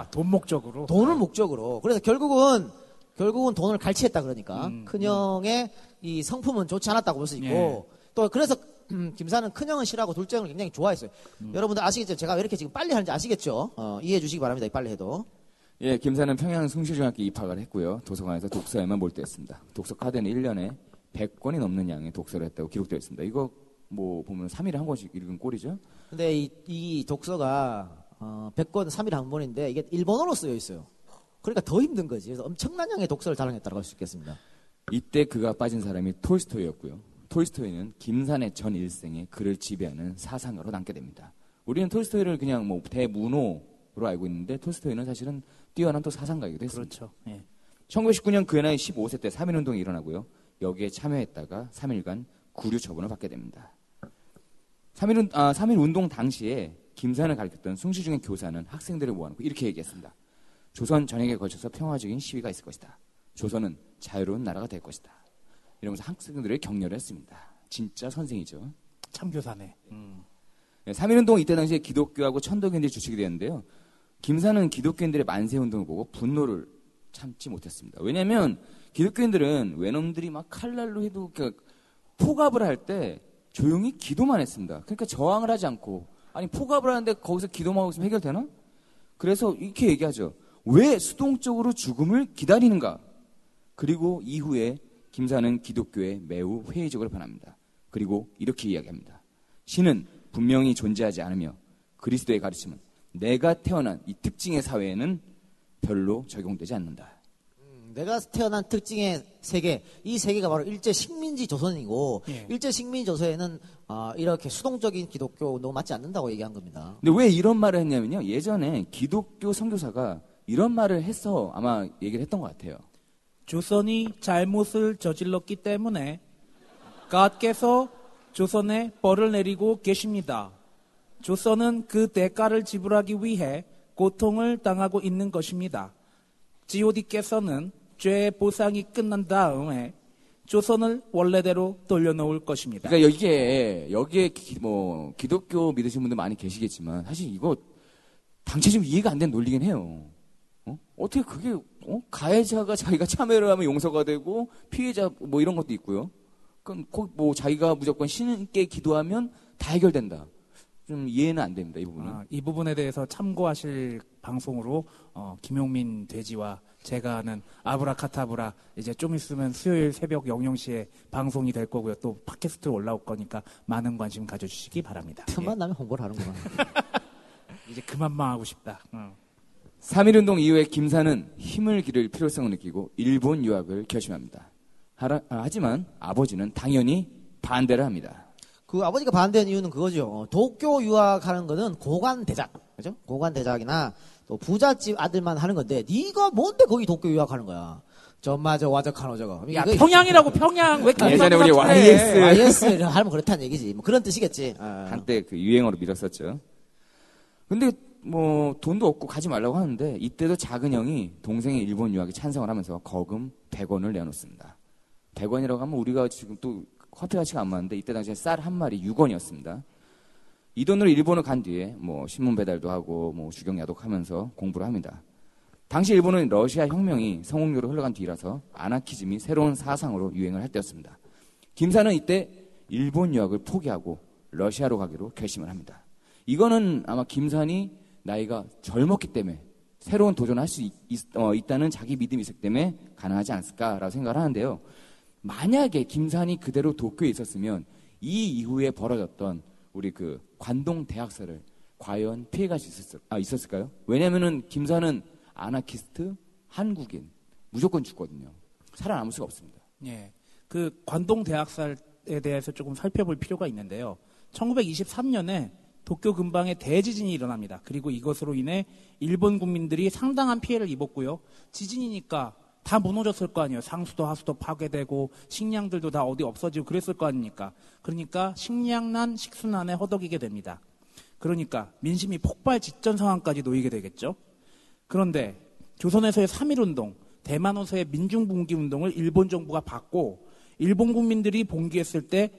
아, 돈 목적으로. 돈을 목적으로. 그래서 결국은 결국은 돈을 갈취했다 그러니까 음, 큰형의 이 성품은 좋지 않았다고 볼 수 있고 예. 또 그래서 음, 김사는 큰형은 싫어하고 둘째 형을 굉장히 좋아했어요. 음. 여러분들 아시겠죠? 제가 왜 이렇게 지금 빨리 하는지 아시겠죠? 어, 이해해 주시기 바랍니다. 이 빨리 해도. 예, 김사는 평양 숭실중학교 입학을 했고요. 도서관에서 독서에만 몰두했습니다. 독서 카드는 1년에 100권이 넘는 양의 독서를 했다고 기록되어 있습니다. 이거 뭐 보면 3일에 한 권씩 읽은 꼴이죠. 근데 이, 이 독서가 어, 100권 3일에 한 번인데 이게 일본어로 쓰여 있어요. 그러니까 더 힘든 거지. 그래서 엄청난 양의 독서를 자랑했다고 할 수 있겠습니다. 이때 그가 빠진 사람이 톨스토이였고요. 톨스토이는 김산의 전 일생에 그를 지배하는 사상가로 남게 됩니다. 우리는 톨스토이를 그냥 뭐 대문호로 알고 있는데 톨스토이는 사실은 뛰어난 또 사상가이기도 했습니다. 그렇죠. 예. 1919년 그의 나이 15세 때 3.1운동이 일어나고요. 여기에 참여했다가 3일간 구류 처분을 받게 됩니다. 3.1, 아, 3.1 운동 당시에 김산을 가르쳤던 숭시 중의 교사는 학생들을 모아놓고 이렇게 얘기했습니다. 조선 전역에 걸쳐서 평화적인 시위가 있을 것이다. 조선은 자유로운 나라가 될 것이다. 이러면서 학생들을 격려를 했습니다. 진짜 선생이죠. 참교사네. 음. 3.1운동 이때 당시에 기독교하고 천도교인들이 주축이 되었는데요. 김사는 기독교인들의 만세운동을 보고 분노를 참지 못했습니다. 왜냐하면 기독교인들은 외놈들이 막 칼날로 해도 그 포갑을 할 때 조용히 기도만 했습니다. 그러니까 저항을 하지 않고 아니 포갑을 하는데 거기서 기도만 하고 있으면 해결되나? 그래서 이렇게 얘기하죠. 왜 수동적으로 죽음을 기다리는가? 그리고 이후에 김사는 기독교에 매우 회의적으로 변합니다. 그리고 이렇게 이야기합니다. 신은 분명히 존재하지 않으며 그리스도의 가르침은 내가 태어난 이 특징의 사회에는 별로 적용되지 않는다. 내가 태어난 특징의 세계, 이 세계가 바로 일제 식민지 조선이고 예. 일제 식민지 조선에는 아, 이렇게 수동적인 기독교 운동 맞지 않는다고 얘기한 겁니다. 근데 왜 이런 말을 했냐면요. 예전에 기독교 선교사가 이런 말을 해서 아마 얘기를 했던 것 같아요. 조선이 잘못을 저질렀기 때문에 god께서 조선에 벌을 내리고 계십니다. 조선은 그 대가를 지불하기 위해 고통을 당하고 있는 것입니다. GOD께서는 죄 보상이 끝난 다음에 조선을 원래대로 돌려놓을 것입니다. 그러니까 이게 여기에 기, 뭐 기독교 믿으시는 분들 많이 계시겠지만 사실 이거 당최 좀 이해가 안 되는 논리긴 해요. 어? 어떻게 그게 어? 가해자가 자기가 참여를 하면 용서가 되고 피해자 뭐 이런 것도 있고요. 그럼 뭐 자기가 무조건 신께 기도하면 다 해결된다. 좀 이해는 안 됩니다. 이 부분은. 아, 이 부분에 대해서 참고하실 방송으로 어, 김용민 돼지와 제가 하는 아브라카타브라 이제 좀 있으면 수요일 새벽 00시에 방송이 될 거고요. 또 팟캐스트로 올라올 거니까 많은 관심 가져주시기 바랍니다. 틈만 나면 홍보를 하는구나. 예, 이제 그만 망하고 싶다. 어. 3.1운동 이후에 김사는 힘을 기를 필요성을 느끼고 일본 유학을 결심합니다. 하라- 아, 하지만 아버지는 당연히 반대를 합니다. 그 아버지가 반대한 이유는 그거죠. 어, 도쿄 유학하는 거는 고관 대작, 그죠? 고관 대작이나 또 부잣집 아들만 하는 건데 네가 뭔데 거기 도쿄 유학하는 거야? 저마저 와저카노 저거. 야 평양이라고 평양 왜 예전에 우리? YS YS 하면 그렇다는 얘기지. 뭐 그런 뜻이겠지. 어. 한때 그 유행어로 밀었었죠. 근데 뭐 돈도 없고 가지 말라고 하는데 이때도 작은 형이 동생의 일본 유학에 찬성을 하면서 거금 100원을 내놓습니다. 100원이라고 하면 우리가 지금 또 화폐 가치가 안 맞는데 이때 당시에 쌀 한 마리 6원이었습니다. 이 돈으로 일본을 간 뒤에 뭐 신문 배달도 하고 뭐 주경 야독하면서 공부를 합니다. 당시 일본은 러시아 혁명이 성공적으로 흘러간 뒤라서 아나키즘이 새로운 사상으로 유행을 할 때였습니다. 김사는 이때 일본 유학을 포기하고 러시아로 가기로 결심을 합니다. 이거는 아마 김산이 나이가 젊었기 때문에 새로운 도전을 할수 있다는 어, 자기 믿음이 있었기 때문에 가능하지 않았을까라고 생각을 하는데요. 만약에 김산이 그대로 도쿄에 있었으면 이 이후에 벌어졌던 우리 그 관동 대학살을 과연 피해갈 수 있었을, 아, 있었을까요? 왜냐면은 김산은 아나키스트, 한국인, 무조건 죽거든요. 살아남을 수가 없습니다. 예. 그 관동 대학살에 대해서 조금 살펴볼 필요가 있는데요. 1923년에 도쿄 근방에 대지진이 일어납니다. 그리고 이것으로 인해 일본 국민들이 상당한 피해를 입었고요. 지진이니까 다 무너졌을 거 아니에요. 상수도 하수도 파괴되고 식량들도 다 어디 없어지고 그랬을 거 아닙니까? 그러니까 식량난, 식수난에 허덕이게 됩니다. 그러니까 민심이 폭발 직전 상황까지 놓이게 되겠죠. 그런데 조선에서의 3.1운동, 대만호서의 민중봉기운동을 일본 정부가 받고 일본 국민들이 봉기했을 때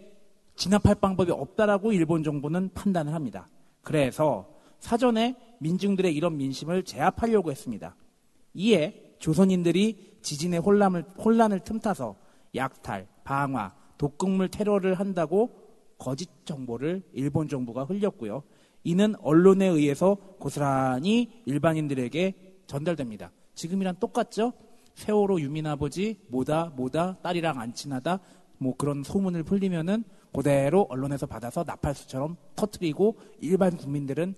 진압할 방법이 없다라고 일본 정부는 판단을 합니다. 그래서 사전에 민중들의 이런 민심을 제압하려고 했습니다. 이에 조선인들이 지진의 혼란을, 혼란을 틈타서 약탈, 방화, 독극물 테러를 한다고 거짓 정보를 일본 정부가 흘렸고요. 이는 언론에 의해서 고스란히 일반인들에게 전달됩니다. 지금이랑 똑같죠? 세월호 유민 아버지 뭐다 뭐다 딸이랑 안 친하다 뭐 그런 소문을 풀리면은 그대로 언론에서 받아서 나팔수처럼 터트리고 일반 국민들은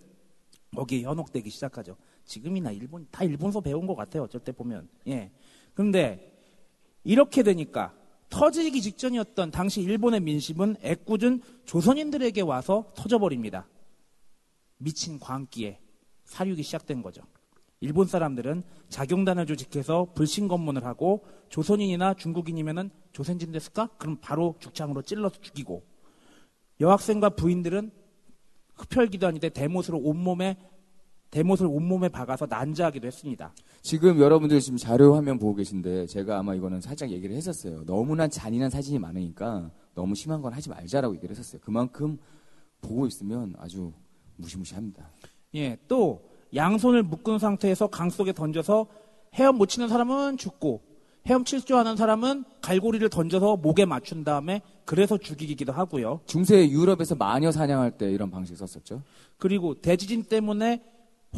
거기에 현혹되기 시작하죠. 지금이나 일본 다 일본서 배운 것 같아요. 어쩔 때 보면 예. 그런데 이렇게 되니까 터지기 직전이었던 당시 일본의 민심은 애꿎은 조선인들에게 와서 터져버립니다. 미친 광기에 사륙이 시작된 거죠. 일본 사람들은 자경단을 조직해서 불신 검문을 하고 조선인이나 중국인이면은 조선진 됐을까? 그럼 바로 죽창으로 찔러서 죽이고 여학생과 부인들은 흡혈기도 아닌데 대못으로 온몸에 대못을 온몸에 박아서 난자하기도 했습니다. 지금 여러분들 지금 자료 화면 보고 계신데 제가 아마 이거는 살짝 얘기를 했었어요. 너무나 잔인한 사진이 많으니까 너무 심한 건 하지 말자라고 얘기를 했었어요. 그만큼 보고 있으면 아주 무시무시합니다. 예, 또 양손을 묶은 상태에서 강 속에 던져서 헤엄 못 치는 사람은 죽고 헤엄칠 줄 아는 사람은 갈고리를 던져서 목에 맞춘 다음에 그래서 죽이기도 하고요. 중세 유럽에서 마녀 사냥할 때 이런 방식 썼었죠. 그리고 대지진 때문에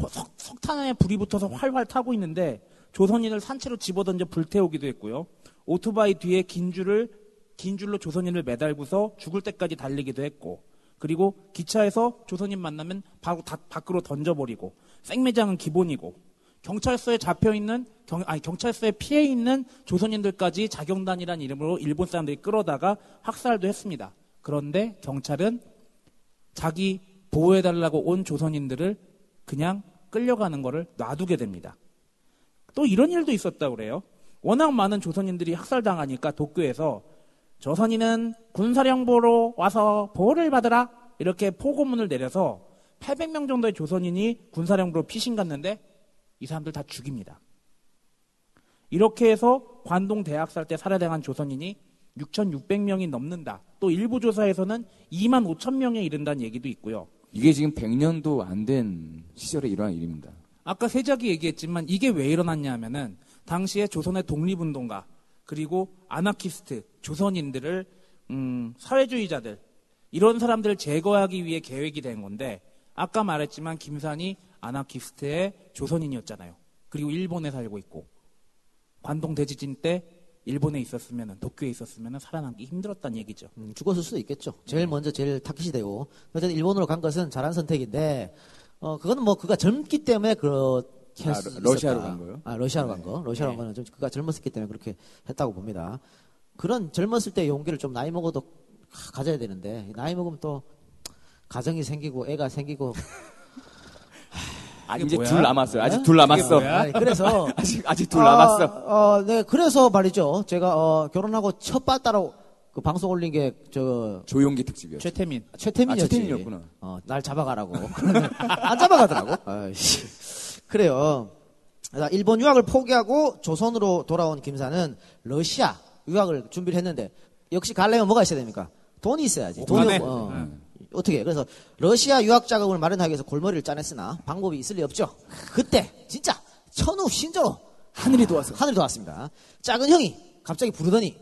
석, 석탄에 불이 붙어서 활활 타고 있는데 조선인을 산채로 집어던져 불태우기도 했고요. 오토바이 뒤에 긴 줄을 긴 줄로 조선인을 매달고서 죽을 때까지 달리기도 했고 그리고 기차에서 조선인 만나면 바로 다, 밖으로 던져버리고 생매장은 기본이고 경찰서에 잡혀 있는 경, 아니 경찰서에 피해 있는 조선인들까지 자경단이라는 이름으로 일본 사람들이 끌어다가 학살도 했습니다. 그런데 경찰은 자기 보호해달라고 온 조선인들을 그냥 끌려가는 것을 놔두게 됩니다. 또 이런 일도 있었다고 그래요. 워낙 많은 조선인들이 학살당하니까 도쿄에서 조선인은 군사령부로 와서 보호를 받으라 이렇게 포고문을 내려서 800명 정도의 조선인이 군사령부로 피신 갔는데 이 사람들 다 죽입니다. 이렇게 해서 관동 대학살 때 살해당한 조선인이 6,600명이 넘는다. 또 일부 조사에서는 2만 5천 명에 이른다는 얘기도 있고요. 이게 지금 100년도 안 된 시절에 일어난 일입니다. 아까 세작이 얘기했지만 이게 왜 일어났냐 하면은 당시에 조선의 독립운동가 그리고 아나키스트 조선인들을 음, 사회주의자들 이런 사람들을 제거하기 위해 계획이 된 건데 아까 말했지만 김산이 아나키스트의 조선인이었잖아요. 그리고 일본에 살고 있고 관동 대지진 때 일본에 있었으면 도쿄에 있었으면 살아남기 힘들었다는 얘기죠. 음, 죽었을 수도 있겠죠. 제일 먼저 제일 타깃이 되고. 어쨌든 일본으로 간 것은 잘한 선택인데, 어, 그거는 뭐 그가 젊기 때문에 그렇게 아, 러- 러시아로. 간 거요? 아, 러시아로 간 거. 러시아로 간 네. 거는 좀 그가 젊었기 때문에 그렇게 했다고 봅니다. 그런 젊었을 때 용기를 좀 나이 먹어도 가- 가져야 되는데, 나이 먹으면 또 가정이 생기고 애가 생기고. 아직 이게 이제 뭐야? 둘 남았어요. 아직 네? 둘 남았어. 아니, 그래서 아직 아직 둘 남았어. 어, 네, 그래서 말이죠. 제가 어, 결혼하고 첫 딸따라 그 방송 올린 게 저 조용기 특집이었죠. 최태민. 최태민이었지. 아, 최태민이었구나. 어, 날 잡아가라고. 안 잡아가더라고. 아이씨. 그래요. 자, 일본 유학을 포기하고 조선으로 돌아온 김사는 러시아 유학을 준비를 했는데 역시 가려면 뭐가 있어야 됩니까? 돈이 있어야지. 돈이. 없- 어, 응. 어떻게? 해? 그래서 러시아 유학 자격을 마련하기 위해서 골머리를 짜냈으나 방법이 있을 리 없죠. 그때 진짜 천우 신조로 하늘이 도와서 하늘이 도왔습니다. 작은 형이 갑자기 부르더니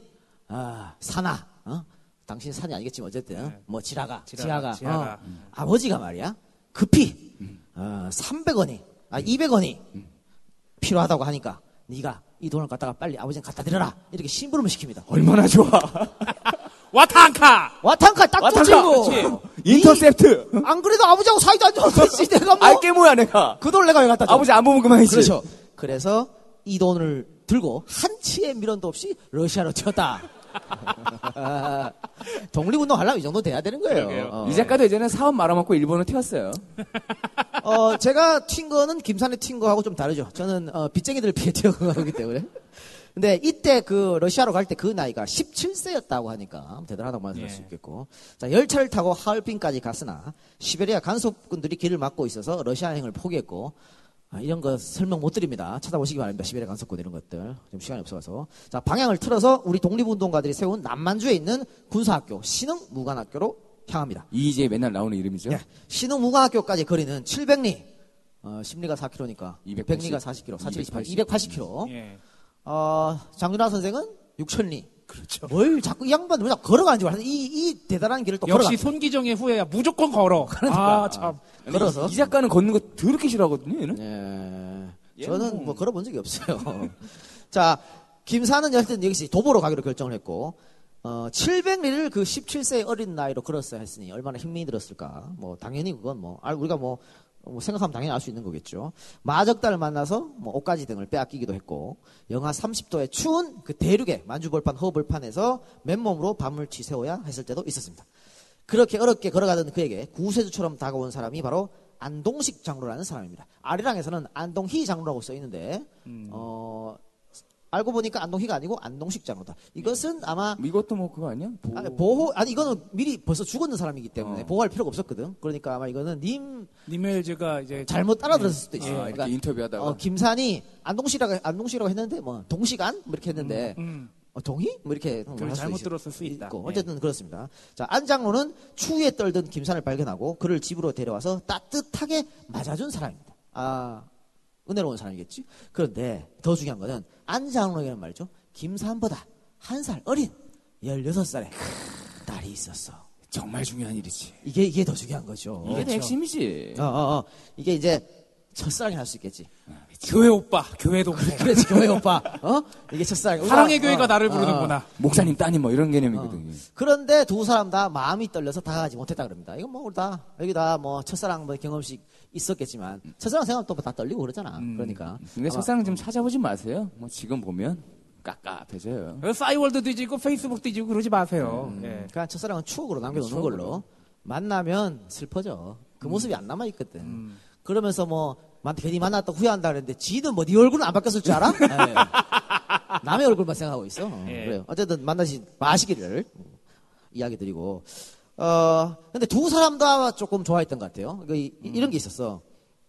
아 사나 어? 당신 산이 아니겠지만 어쨌든 뭐 지라가 지라가, 지라가, 지라가. 어, 아버지가 말이야 급히 어, 300원이 아 200원이 필요하다고 하니까 네가 이 돈을 갖다가 빨리 아버지한테 갖다 드려라 이렇게 심부름을 시킵니다. 얼마나 좋아. 와탕카! 와탕카 딱 좋지 이거. 그렇지. 인터셉트. 이- 안 그래도 아버지하고 사이도 안 좋았지 내가 뭐 알게 뭐야 내가. 그 돈을 내가 왜 갖다 줘? 아버지 안 보면 그만이지. 그렇죠. 그래서 이 돈을 들고 한치의 미련도 없이 러시아로 튀었다. 독립운동 하려면 이 정도 돼야 되는 거예요. 어. 이 작가도 예전에 사업 말아먹고 일본으로 튀었어요. 어, 제가 튄 거는 김산에 튄 거하고 좀 다르죠. 저는 어, 빚쟁이들을 피해 튀어가기 때문에. 근데 이때 그 러시아로 갈 때 그 나이가 17세였다고 하니까 대단하다고 말씀할 수 예. 있겠고. 자, 열차를 타고 하얼빈까지 갔으나 시베리아 간섭군들이 길을 막고 있어서 러시아행을 포기했고 아, 이런 거 설명 못 드립니다. 찾아보시기 바랍니다. 시베리아 간섭군 이런 것들. 좀 시간이 없어서. 자, 방향을 틀어서 우리 독립운동가들이 세운 남만주에 있는 군사학교 신흥 무관학교로 향합니다. 이제 맨날 나오는 이름이죠. 예. 신흥 무관학교까지 거리는 700리. 어, 심리가 4km니까 280. 100리가 40km, 428, 280. 280km. 예. 어, 장윤아 선생은 6,000리. 그렇죠. 뭘 자꾸 이 양반 왜 자꾸 걸어가는지 몰라. 이, 이 대단한 길을 또 역시 걸어가. 손기정의 후예야. 무조건 걸어. 아, 참. 근데 걸어서. 이, 이 작가는 걷는 거 더럽게 싫어하거든요. 얘는. 예. 얘는 저는 뭐- 뭐 걸어본 적이 없어요. 자, 김사는 여하튼 여기서 도보로 가기로 결정을 했고, 어, 700리를 그 17세 어린 나이로 걸었어야 했으니 얼마나 힘이 들었을까. 뭐, 당연히 그건 뭐, 알- 우리가 뭐, 뭐 생각하면 당연히 알 수 있는 거겠죠. 마적단을 만나서 뭐 옷가지 등을 빼앗기기도 했고, 영하 30도의 추운 그 대륙의 만주벌판, 허벌판에서 맨몸으로 밤을 지새워야 했을 때도 있었습니다. 그렇게 어렵게 걸어가던 그에게 구세주처럼 다가온 사람이 바로 안동식 장로라는 사람입니다. 아리랑에서는 안동희 장로라고 써 있는데 어, 알고 보니까 안동희가 아니고 안동식 장로다. 이것은 아마 이것도 뭐 그거 아니야? 보... 아니, 보호 아니 이거는 미리 벌써 죽었는 사람이기 때문에 어. 보호할 필요가 없었거든. 그러니까 아마 이거는 님 니멜즈가 이제 잘못 알아들었을 수도 있어. 아, 요 그러니까 인터뷰하다가 어, 김산이 안동시라고 안동시라고 했는데 뭐 동시간 뭐 이렇게 했는데 음. 어, 동의? 뭐 이렇게 잘못 있- 들었을 수 있다. 있고. 예. 어쨌든 그렇습니다. 자, 안 장로는 추위에 떨던 김산을 발견하고 그를 집으로 데려와서 따뜻하게 맞아준 사람입니다. 아, 은혜로운 사람이겠지? 그런데 더 중요한 거는 안장로에게는 말이죠. 김산보다 한 살 어린 16살의 딸이 있었어. 정말 중요한 일이지. 이게, 이게 더 중요한 거죠. 이게 더 핵심이지. 어, 어, 어. 이게 이제 첫사랑이 할 수 있겠지. 교회 오빠, 교회 동생. 그렇지, 교회 오빠. 어? 이게 첫사랑. 사랑의 우리가- 교회가 어, 나를 어, 어. 부르는구나. 목사님 따님 뭐 이런 개념이거든. 그런데 두 사람 다 마음이 떨려서 다가가지 못했다 그럽니다. 이건 뭐, 우리 다, 여기 다 뭐, 첫사랑 뭐 경험식 있었겠지만, 첫사랑 생각하면 또다 떨리고 그러잖아. 음. 그러니까. 근데 아마- 석사는 좀 찾아보지 마세요. 뭐 지금 보면 깝깝해져요. 싸이월드 뒤지고 페이스북 뒤지고 그러지 마세요. 음, 예. 그냥 첫사랑은 추억으로 남겨놓는 추억으로. 걸로. 만나면 슬퍼져. 그 모습이 안 남아 있거든. 음. 그러면서 뭐, 만- 괜히 만났다 후회한다 그랬는데, 지는 뭐, 네 얼굴은 안 바뀌었을 줄 알아? 예. 남의 얼굴만 생각하고 있어. 어, 예. 그래요. 어쨌든 만나시, 마시기를 이야기 드리고. 어, 근데 두 사람 다 조금 좋아했던 것 같아요. 그 이, 이런 게 있었어.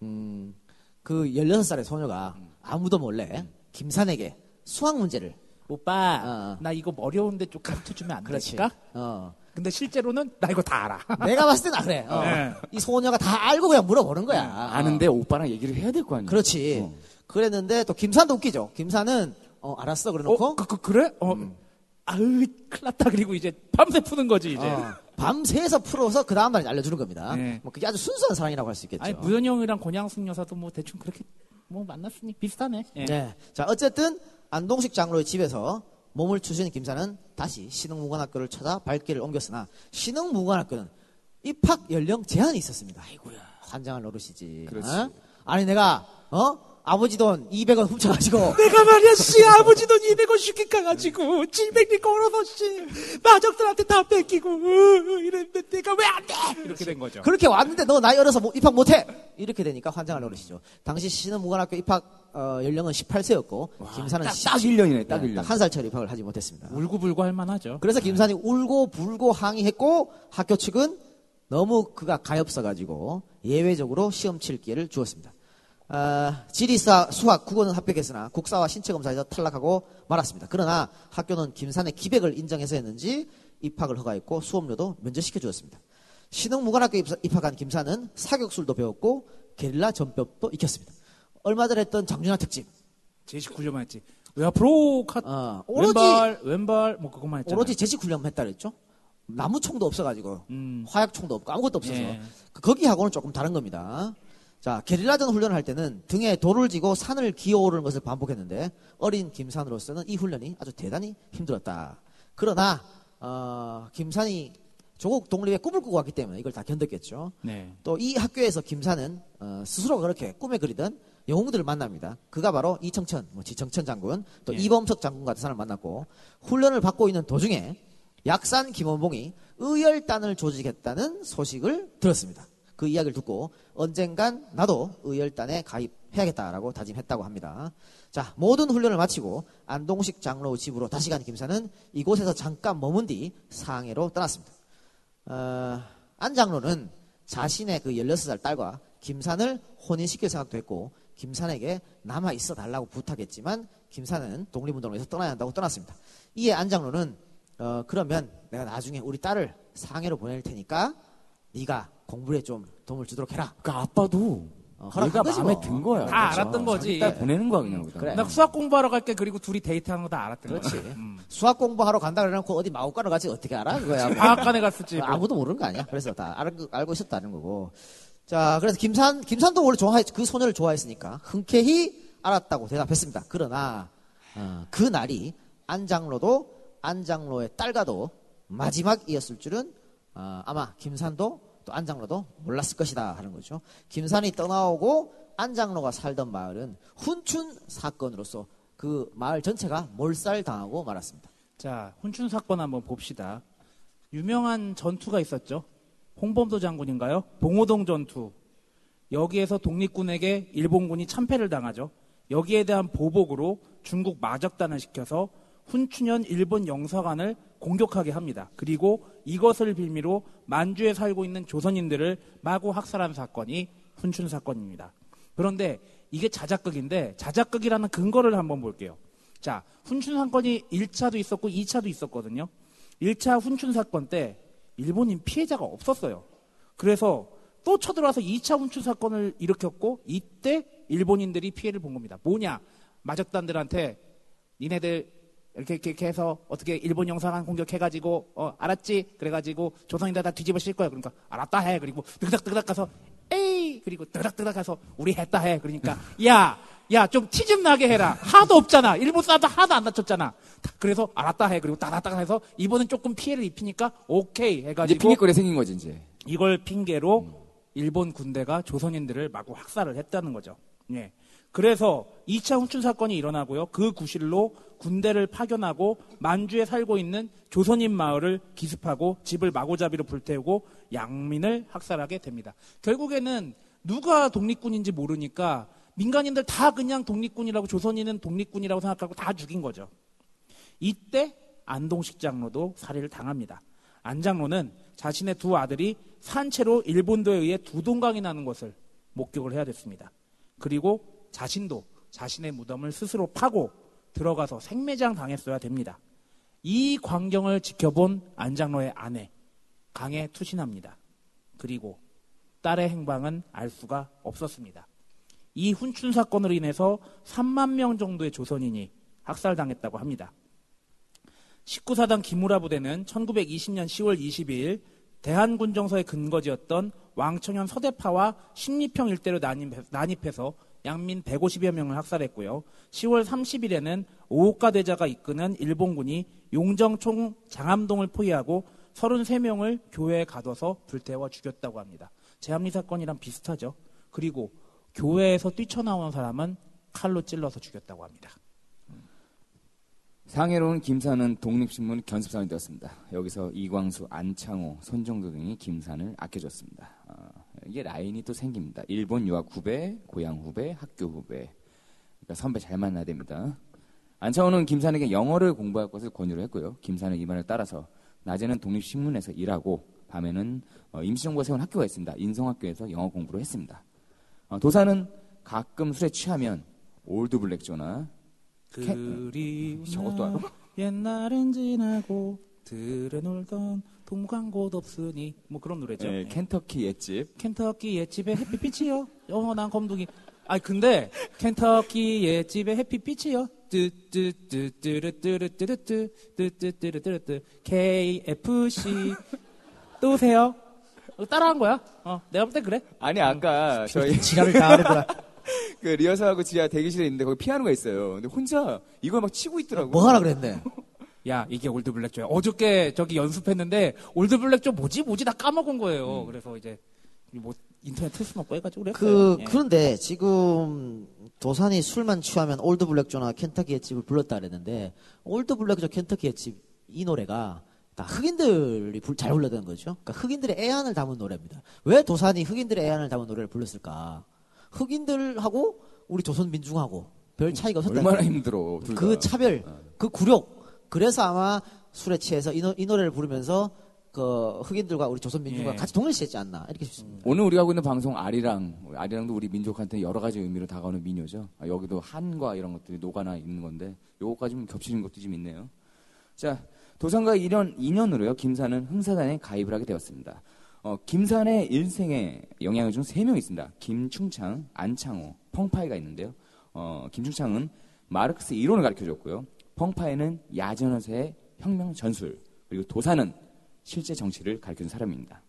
음, 그 16살의 소녀가 아무도 몰래 김산에게 수학 문제를. 오빠, 어. 나 이거 어려운데 좀 가르쳐 주면 안 그렇지. 될까? 어. 근데 실제로는 나 이거 다 알아. 내가 봤을 땐 안 그래. 어. 네. 이 소녀가 다 알고 그냥 물어보는 거야. 아는데 오빠랑 얘기를 해야 될 거 아니야. 그렇지. 어. 그랬는데 또 김산도 웃기죠. 김산은 어 알았어 그래 놓고 어, 그, 그, 그래? 어, 아으, 큰일 났다. 그리고 이제 밤새 푸는 거지, 이제. 어, 밤새서 풀어서 그 다음 날 알려주는 겁니다. 네. 뭐 그게 아주 순수한 사랑이라고 할 수 있겠죠. 아니 무현영이랑 권양숙 여사도 뭐 대충 그렇게 뭐 만났으니 비슷하네. 예. 네. 자, 어쨌든 안동식 장로의 집에서 몸을 추신 김사는 다시 신흥무관학교를 찾아 발길을 옮겼으나 신흥무관학교는 입학 연령 제한이 있었습니다. 아이고야, 환장을 노릇이지. 그렇지. 어? 아니 내가 어 아버지 돈 200원 훔쳐가지고 내가 말이야, 씨, 아버지 돈 200원 쉽게 가가지고, 700리 걸어서, 씨, 마적들한테 다 뺏기고, 으, 이랬는데 내가 왜 안 돼? 이렇게 된 거죠. 그렇게 왔는데 너 나이 어려서 뭐 입학 못해 이렇게 되니까 환장을 노릇이죠. 당시 신흥무관학교 입학 어, 연령은 18세였고 김사는 딱, 딱 1년이네, 딱 네, 1년. 한 살짜리 입학을 하지 못했습니다. 울고불고 할 만하죠. 그래서 김산이 울고 불고 항의했고 학교 측은 너무 그가 가엾어 가지고 예외적으로 시험 칠 기회를 주었습니다. 아, 지리사, 수학, 국어는 합격했으나 국사와 신체검사에서 탈락하고 말았습니다. 그러나 학교는 김산의 기백을 인정해서였는지 입학을 허가했고 수업료도 면제시켜 주었습니다. 신흥무관학교 입사- 입학한 김산은 사격술도 배웠고 게릴라 전법도 익혔습니다. 얼마 전에 했던 장준하 특집 제식 훈련만 했지. 왜 앞으로 카, 어, 오로지 왼발, 왼발, 뭐 그것만 했잖아. 오로지 제식 훈련만 했다 그랬죠. 나무총도 없어가지고 음. 화약총도 없고 아무것도 없어서 예. 그- 거기하고는 조금 다른 겁니다. 자 게릴라전 훈련을 할 때는 등에 돌을 지고 산을 기어오르는 것을 반복했는데 어린 김산으로서는 이 훈련이 아주 대단히 힘들었다. 그러나 어, 김산이 조국 독립의 꿈을 꾸고 왔기 때문에 이걸 다 견뎠겠죠. 네. 또이 학교에서 김사는 어, 스스로 그렇게 꿈에 그리던 영웅들을 만납니다. 그가 바로 이청천, 뭐 지청천 장군, 또 예. 이범석 장군 같은 사람을 만났고 훈련을 받고 있는 도중에 약산 김원봉이 의열단을 조직했다는 소식을 들었습니다. 그 이야기를 듣고 언젠간 나도 의열단에 가입해야겠다라고 다짐했다고 합니다. 자, 모든 훈련을 마치고 안동식 장로 집으로 다시 간 김사는 이곳에서 잠깐 머문 뒤 상해로 떠났습니다. 어, 안 장로는 자신의 그 16살 딸과 김산을 혼인시킬 생각도 했고 김산에게 남아 있어 달라고 부탁했지만 김산은 독립운동을 위해서 떠나야 한다고 떠났습니다. 이에 안 장로는 어, 그러면 내가 나중에 우리 딸을 상해로 보낼 테니까 네가 공부에 좀 도움을 주도록 해라. 그 아빠도 어, 거지 마음에 뭐. 든 거야. 다 알았던 거지. 딸 보내는 거야 그냥. 그래. 나 수학 공부하러 갈게 그리고 둘이 데이트하는 거 다 알았던 그렇지. 거야. 음. 수학 공부하러 간다 그래놓고 어디 마구간을 같이 어떻게 알아? 그거야. 뭐. 과학관에 갔을지. 뭐. 아무도 모르는 거 아니야. 그래서 다 알고, 알고 있었다는 거고. 자, 그래서 김산, 김산도 원래 좋아했, 그 소녀를 좋아했으니까 흔쾌히 알았다고 대답했습니다. 그러나, 어, 그 날이 안장로도 안장로의 딸과도 마지막이었을 줄은 어, 아마 김산도 또 안장로도 몰랐을 것이다 하는 거죠. 김산이 떠나오고 안장로가 살던 마을은 훈춘 사건으로서 그 마을 전체가 몰살당하고 말았습니다. 자, 훈춘 사건 한번 봅시다. 유명한 전투가 있었죠. 홍범도 장군인가요? 봉오동 전투. 여기에서 독립군에게 일본군이 참패를 당하죠. 여기에 대한 보복으로 중국 마적단을 시켜서 훈춘현 일본 영사관을 공격하게 합니다. 그리고 이것을 빌미로 만주에 살고 있는 조선인들을 마구 학살한 사건이 훈춘 사건입니다. 그런데 이게 자작극인데 자작극이라는 근거를 한번 볼게요. 자, 훈춘 사건이 1차도 있었고 2차도 있었거든요. 1차 훈춘 사건 때 일본인 피해자가 없었어요. 그래서 또 쳐들어와서 2차 훈춘 사건을 일으켰고 이때 일본인들이 피해를 본 겁니다. 뭐냐? 마적단들한테 니네들 이렇게, 이렇게, 이렇게 해서 어떻게 일본 영상한 공격해가지고 어 알았지? 그래가지고 조선인들 다 뒤집어 실 거야. 그러니까 알았다 해. 그리고 뜨그닥뜨그닥 가서 에이 그리고 뜨그닥뜨그닥 가서 우리 했다 해. 그러니까 야 야, 좀 티 좀 나게 해라. 하도 없잖아. 일본 사람도 하나도 안 다쳤잖아. 그래서 알았다 해. 그리고 따닥따닥 해서 이번엔 조금 피해를 입히니까 오케이 이제 해가지고 핑계거리 생긴 거지 이제. 이걸 핑계로 일본 군대가 조선인들을 마구 학살을 했다는 거죠. 예. 그래서 2차 훈춘 사건이 일어나고요. 그 구실로 군대를 파견하고 만주에 살고 있는 조선인 마을을 기습하고 집을 마구잡이로 불태우고 양민을 학살하게 됩니다. 결국에는 누가 독립군인지 모르니까 민간인들 다 그냥 독립군이라고 조선인은 독립군이라고 생각하고 다 죽인 거죠. 이때 안동식 장로도 살해를 당합니다. 안 장로는 자신의 두 아들이 산채로 일본도에 의해 두 동강이 나는 것을 목격을 해야 됐습니다. 그리고 자신도 자신의 무덤을 스스로 파고 들어가서 생매장 당했어야 됩니다. 이 광경을 지켜본 안 장로의 아내 강에 투신합니다. 그리고 딸의 행방은 알 수가 없었습니다. 이 훈춘 사건으로 인해서 3만 명 정도의 조선인이 학살당했다고 합니다. 19사단 기무라 부대는 1920년 10월 22일 대한군정서의 근거지였던 왕청현 서대파와 십리평 일대로 난입- 난입해서 양민 150여 명을 학살했고요. 10월 30일에는 오오카 대자가 이끄는 일본군이 용정총 장암동을 포위하고 33명을 교회에 가둬서 불태워 죽였다고 합니다. 제합리 사건이랑 비슷하죠. 그리고 교회에서 뛰쳐나온 사람은 칼로 찔러서 죽였다고 합니다. 상해로 운 김산은 독립신문 견습사원이 되었습니다. 여기서 이광수, 안창호, 손정도 등이 김산을 아껴줬습니다. 어, 이게 라인이 또 생깁니다. 일본 유학 후배, 고향 후배, 학교 후배. 그러니까 선배 잘 만나야 됩니다. 안창호는 김산에게 영어를 공부할 것을 권유를 했고요. 김산은 이 말을 따라서 낮에는 독립신문에서 일하고 밤에는 어, 임시정부가 세운 학교가 있습니다. 인성학교에서 영어 공부를 했습니다. 어, 도산은 가끔 술에 취하면 Old Black Joe나 그리운 저것도 알아? 날 옛날은 지나고 들에 놀던 동무 간 곳 없으니 뭐 그런 노래죠. 예, 켄터키 옛집 켄터키 옛집에 햇빛이요. 어머 난 검둥이. 아니 근데 켄터키 옛집에 햇빛이요. 뜨뜨뜨뜨르뜨르뜨르뜨 KFC 또 오세요. 어, 따라한 거야. 어, 내가 볼때 그래. 아니 아까 저희 지랄을 다 하더라. 그 리허설하고 지하 대기실에 있는데 거기 피아노가 있어요. 근데 혼자 이걸 막 치고 있더라고. 뭐 하라 그랬네. 야 이게 Old Black Joe야. 어저께 저기 연습했는데 Old Black Joe 뭐지 뭐지 다 까먹은 거예요. 그래서 이제 뭐 인터넷 틀수 없고 해가지고 그랬어요. 그 예. 그런데 지금 도산이 술만 취하면 Old Black Joe나 켄터키 옛집을 불렀다 그랬는데 Old Black Joe 켄터키 옛집 이 노래가 다 흑인들이 불- 잘 불렀다는 거죠. 그러니까 흑인들의 애환을 담은 노래입니다. 왜 도산이 흑인들의 애환을 담은 노래를 불렀을까? 흑인들하고 우리 조선 민중하고 별 차이가 없었다. 얼마나 힘들어. 둘 다. 차별, 그 굴욕. 그래서 아마 술에 취해서 이, 노, 이 노래를 부르면서 그 흑인들과 우리 조선 민중과 예. 같이 동일시했지 않나 이렇게 싶습니다. 오늘 우리가 하고 있는 방송 아리랑 아리랑도 우리 민족한테 여러 가지 의미로 다가오는 민요죠. 아, 여기도 한과 이런 것들이 녹아나 있는 건데 요거까지 좀 겹치는 것도 좀 있네요. 자 도산과 1년 2년으로요 김산은 흥사단에 가입을 하게 되었습니다. 어, 김산의 일생에 영향을 준 세 명이 있습니다. 김충창, 안창호, 펑파이가 있는데요. 어, 김충창은 마르크스 이론을 가르쳐 줬고요. 펑파이는 야전에서의 혁명 전술 그리고 도산은 실제 정치를 가르쳐 준 사람입니다.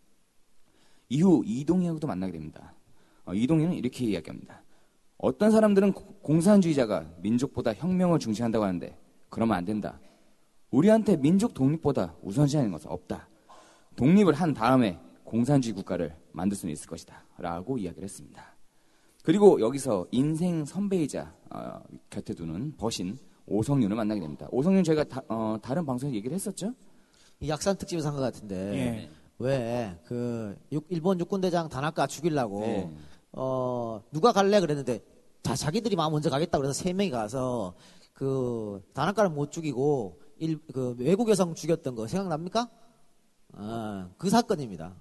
이후 이동희하고도 만나게 됩니다. 어, 이동희는 이렇게 이야기합니다. 어떤 사람들은 고- 공산주의자가 민족보다 혁명을 중시한다고 하는데 그러면 안 된다. 우리한테 민족 독립보다 우선시하는 것은 없다. 독립을 한 다음에 공산주의 국가를 만들 수는 있을 것이다. 라고 이야기를 했습니다. 그리고 여기서 인생 선배이자 어, 곁에 두는 버신 오성윤을 만나게 됩니다. 오성윤 제가 다, 른 방송에서 얘기를 했었죠? 이 약산 특집에서 한 것 같은데 예. 왜그 일본 육군대장 다나카 죽이려고 네. 어 누가 갈래 그랬는데 자 자기들이 막 먼저 가겠다 그래서 세 명이 가서 그 다나카를 못 죽이고 일, 그 외국 여성 죽였던 거 생각납니까? 아, 그 사건입니다.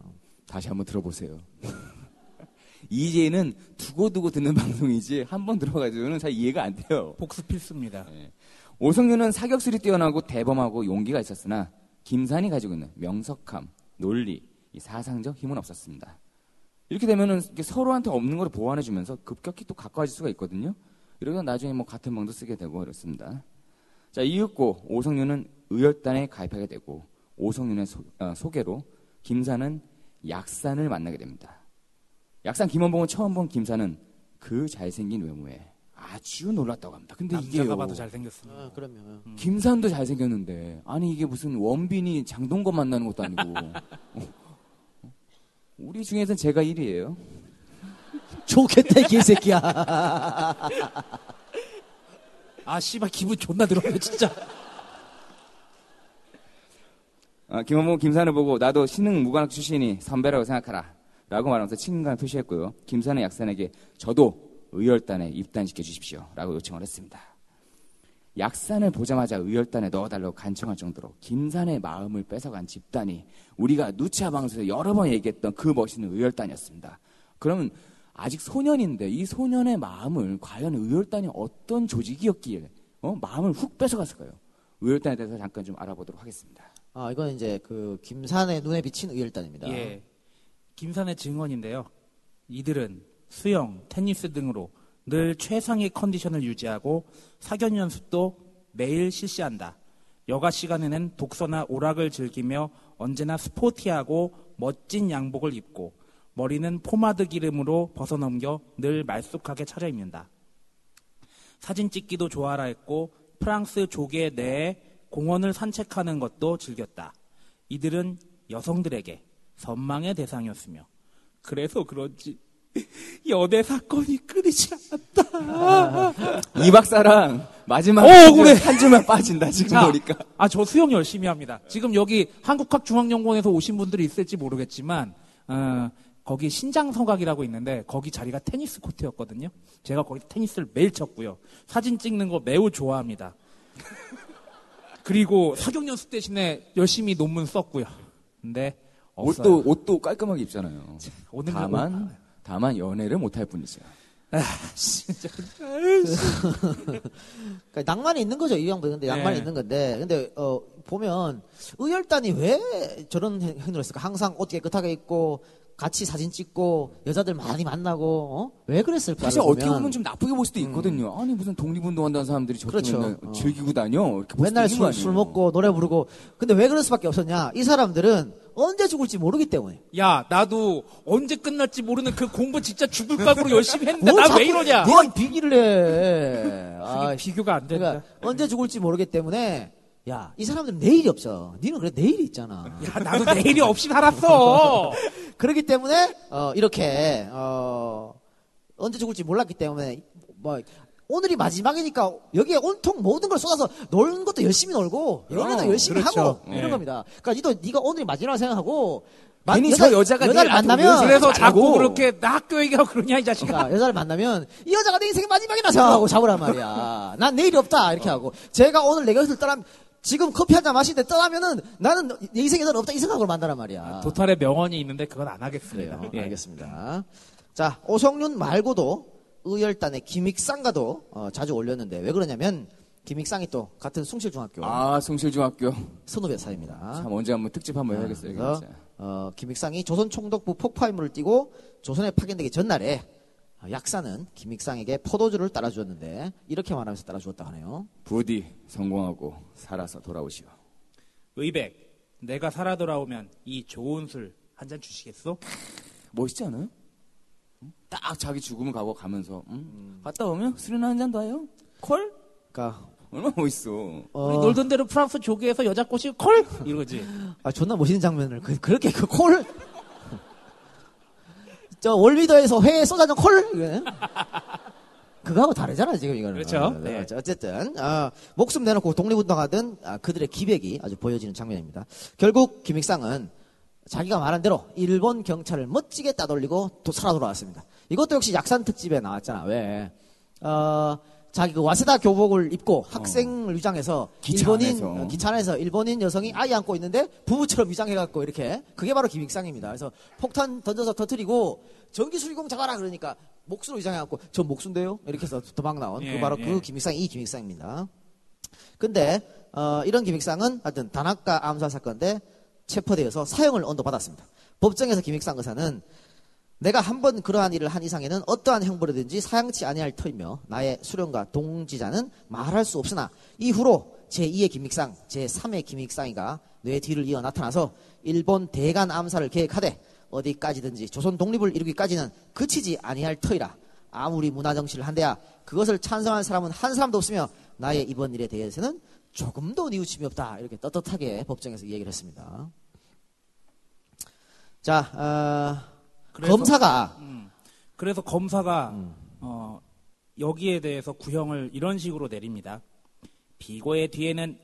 다시 한번 들어보세요. 이제는 두고두고 듣는 방송이지 한 번 들어가지고는 잘 이해가 안 돼요. 복수 필수입니다. 오성윤은 사격술이 뛰어나고 대범하고 용기가 있었으나 김산이 가지고 있는 명석함, 논리, 이 사상적 힘은 없었습니다. 이렇게 되면은 서로한테 없는 걸 보완해주면서 급격히 또 가까워질 수가 있거든요. 이러다 나중에 뭐 같은 방도 쓰게 되고 그렇습니다. 자 이윽고 오성윤은 의열단에 가입하게 되고 오성윤의 소, 어, 소개로 김산은 약산을 만나게 됩니다. 약산 김원봉을 처음 본 김산은 그 잘생긴 외모에 아주 놀랐다고 합니다. 근데 남자가 이게요. 봐도 잘생겼습니다. 아, 그럼요. 김산도 잘생겼는데 아니 이게 무슨 원빈이 장동건 만나는 것도 아니고 어. 우리 중에선 제가 1위예요. 좋겠다 이 개새끼야. 아 씨발 기분 존나 들어네 진짜. 아, 김원봉 김산을 보고 나도 신흥 무관학 출신이 선배라고 생각하라 라고 말하면서 친근감을 표시했고요. 김산의 약산에게 저도 의열단에 입단시켜 주십시오 라고 요청을 했습니다. 약산을 보자마자 의열단에 넣어달라고 간청할 정도로 김산의 마음을 뺏어간 집단이 우리가 누차 방송에서 여러 번 얘기했던 그 멋있는 의열단이었습니다. 그러면 아직 소년인데 이 소년의 마음을 과연 의열단이 어떤 조직이었기에 어? 마음을 훅 뺏어갔을까요? 의열단에 대해서 잠깐 좀 알아보도록 하겠습니다. 아 이건 이제 그 김산의 눈에 비친 의열단입니다. 예. 김산의 증언인데요. 이들은 수영, 테니스 등으로 늘 최상의 컨디션을 유지하고 사견 연습도 매일 실시한다. 여가 시간에는 독서나 오락을 즐기며 언제나 스포티하고 멋진 양복을 입고 머리는 포마드 기름으로 벗어넘겨 늘 말쑥하게 차려입는다. 사진 찍기도 좋아라 했고 프랑스 조계 내에 공원을 산책하는 것도 즐겼다. 이들은 여성들에게 선망의 대상이었으며 그래서 그런지 연애 사건이 끊이지 않았다. 이 박사랑 마지막 어, 한, 그래. 줄, 한 줄만 빠진다 지금 자, 보니까. 아, 저 수영 열심히 합니다. 지금 여기 한국학중앙연구원에서 오신 분들이 있을지 모르겠지만, 어, 거기 신장서각이라고 있는데, 거기 자리가 테니스 코트였거든요. 제가 거기 테니스를 매일 쳤고요. 사진 찍는 거 매우 좋아합니다. 그리고 사격 연습 대신에 열심히 논문 썼고요. 근데, 없어요. 옷도 옷도 깔끔하게 입잖아요. 오늘은 다만 다만 연애를 못할 뿐이죠. 진짜. 그러니까 낭만이 있는 거죠 이 양반 근데 낭만이 네. 있는 건데 근데 어 보면 의열단이 왜 저런 행- 행동을 했을까 항상 옷 깨끗하게 입고 같이 사진 찍고 여자들 많이 만나고 어? 왜 그랬을까 사실 어떻게 보면 좀 나쁘게 볼 수도 있거든요. 아니 무슨 독립운동한다는 사람들이 저렇게 그렇죠. 맨날 어. 즐기고 다녀 이렇게 볼 맨날 수도 있는 거 술, 술 아니에요. 먹고 노래 부르고 근데 왜 그럴 수밖에 없었냐 이 사람들은 언제 죽을지 모르기 때문에 야, 나도 언제 끝날지 모르는 그 공부 진짜 죽을 각오로 열심히 했는데 뭘나왜 자꾸 이러냐? 네가 비기를 해 아, 비교가 안 된다. 그러니까 언제 죽을지 모르기 때문에 야 이 사람들은 내일이 없어 니는 그래 내일이 있잖아 야, 나도 내일이 없이 살았어. 그렇기 때문에 어, 이렇게 어, 언제 죽을지 몰랐기 때문에 뭐 오늘이 마지막이니까 여기에 온통 모든 걸 쏟아서 노는 것도 열심히 놀고 연애도 어, 열심히 그렇죠. 하고 네. 이런 겁니다. 그러니까 니도 네가 오늘이 마지막 생각하고 마- 괜히 저 여자가 여자를 만나면 왜 그래서. 자꾸 그렇게 나 학교 얘기하고 그러냐 이 자식아. 그러니까 여자를 만나면 이 여자가 내 인생의 마지막이다 생각하고 잡으란 말이야. 난 내일이 없다 이렇게 하고 제가 오늘 내 곁을 떠나 지금 커피 한 잔 마시는데 떠나면은 나는 내 인생에 는 없다 이 생각으로 만나란 말이야. 도탈의 명언이 있는데 그건 안 하겠습니다. 그래요. 예. 알겠습니다. 자, 오성윤 말고도 의열단의 김익상과도 어, 자주 올렸는데 왜 그러냐면 김익상이 또 같은 숭실중학교 아 송실중학교 선후배사입니다. 참 언제 한번 특집 한번 해야겠어요. 그래서 진짜. 어, 김익상이 조선 총독부 폭파 임무를 띠고 조선에 파견되기 전날에 어, 약사는 김익상에게 포도주를 따라 주었는데 이렇게 말하면서 따라 주었다 하네요. 부디 성공하고 살아서 돌아오시오. 의백, 내가 살아 돌아오면 이 좋은 술 한 잔 주시겠소? 멋있지 않아요? 응? 딱 자기 죽음을 가고 가면서 응? 갔다 오면 술이나 한 잔 더 해요. 콜? 그러니까 얼마나 멋있어. 우리 어, 놀던 대로 프랑스 조계에서 여자 꼬시 콜 이러지. 아, 존나 멋있는 장면을 그, 렇게 그 콜. 저 월미더에서 회 쏟아진 콜. 이거는. 그거하고 다르잖아 지금 이거는. 그렇죠. 어, 네. 자, 어쨌든 아, 목숨 내놓고 독립운동하던 아, 그들의 기백이 아주 보여지는 장면입니다. 결국 김익상은 자기가 말한 대로 일본 경찰을 멋지게 따돌리고 또 살아 돌아왔습니다. 이것도 역시 약산 특집에 나왔잖아. 왜? 어, 자기 그 와세다 교복을 입고 학생을 위장해서 기차 일본인 안에서. 어, 기차 안에서 일본인 여성이 아이 안고 있는데 부부처럼 위장해갖고 이렇게 그게 바로 김익상입니다. 그래서 폭탄 던져서 터트리고 전기 수리공 잡아라 그러니까 목수로 위장해갖고 저 목수인데요 이렇게 해서 도망 나온 예, 그 바로 예. 그 김익상 이 김익상입니다. 근데 어, 이런 김익상은 하여튼 단학가 암살 사건 때 체포되어서 사형을 언도받았습니다. 법정에서 김익상 의사는 내가 한 번 그러한 일을 한 이상에는 어떠한 형벌이든지 사양치 아니할 터이며 나의 수령과 동지자는 말할 수 없으나 이후로 제2의 김익상, 제3의 김익상이가 뇌 뒤를 이어 나타나서 일본 대간 암살을 계획하되 어디까지든지 조선 독립을 이루기까지는 그치지 아니할 터이라 아무리 문화 정치를 한대야 그것을 찬성하는 사람은 한 사람도 없으며 나의 이번 일에 대해서는 조금도 뉘우침이 없다 이렇게 떳떳하게 법정에서 얘기를 했습니다. 자, 어, 그래서- 검사가 그래서 검사가 음. 어, 여기에 대해서 구형을 이런 식으로 내립니다. 비고의 뒤에는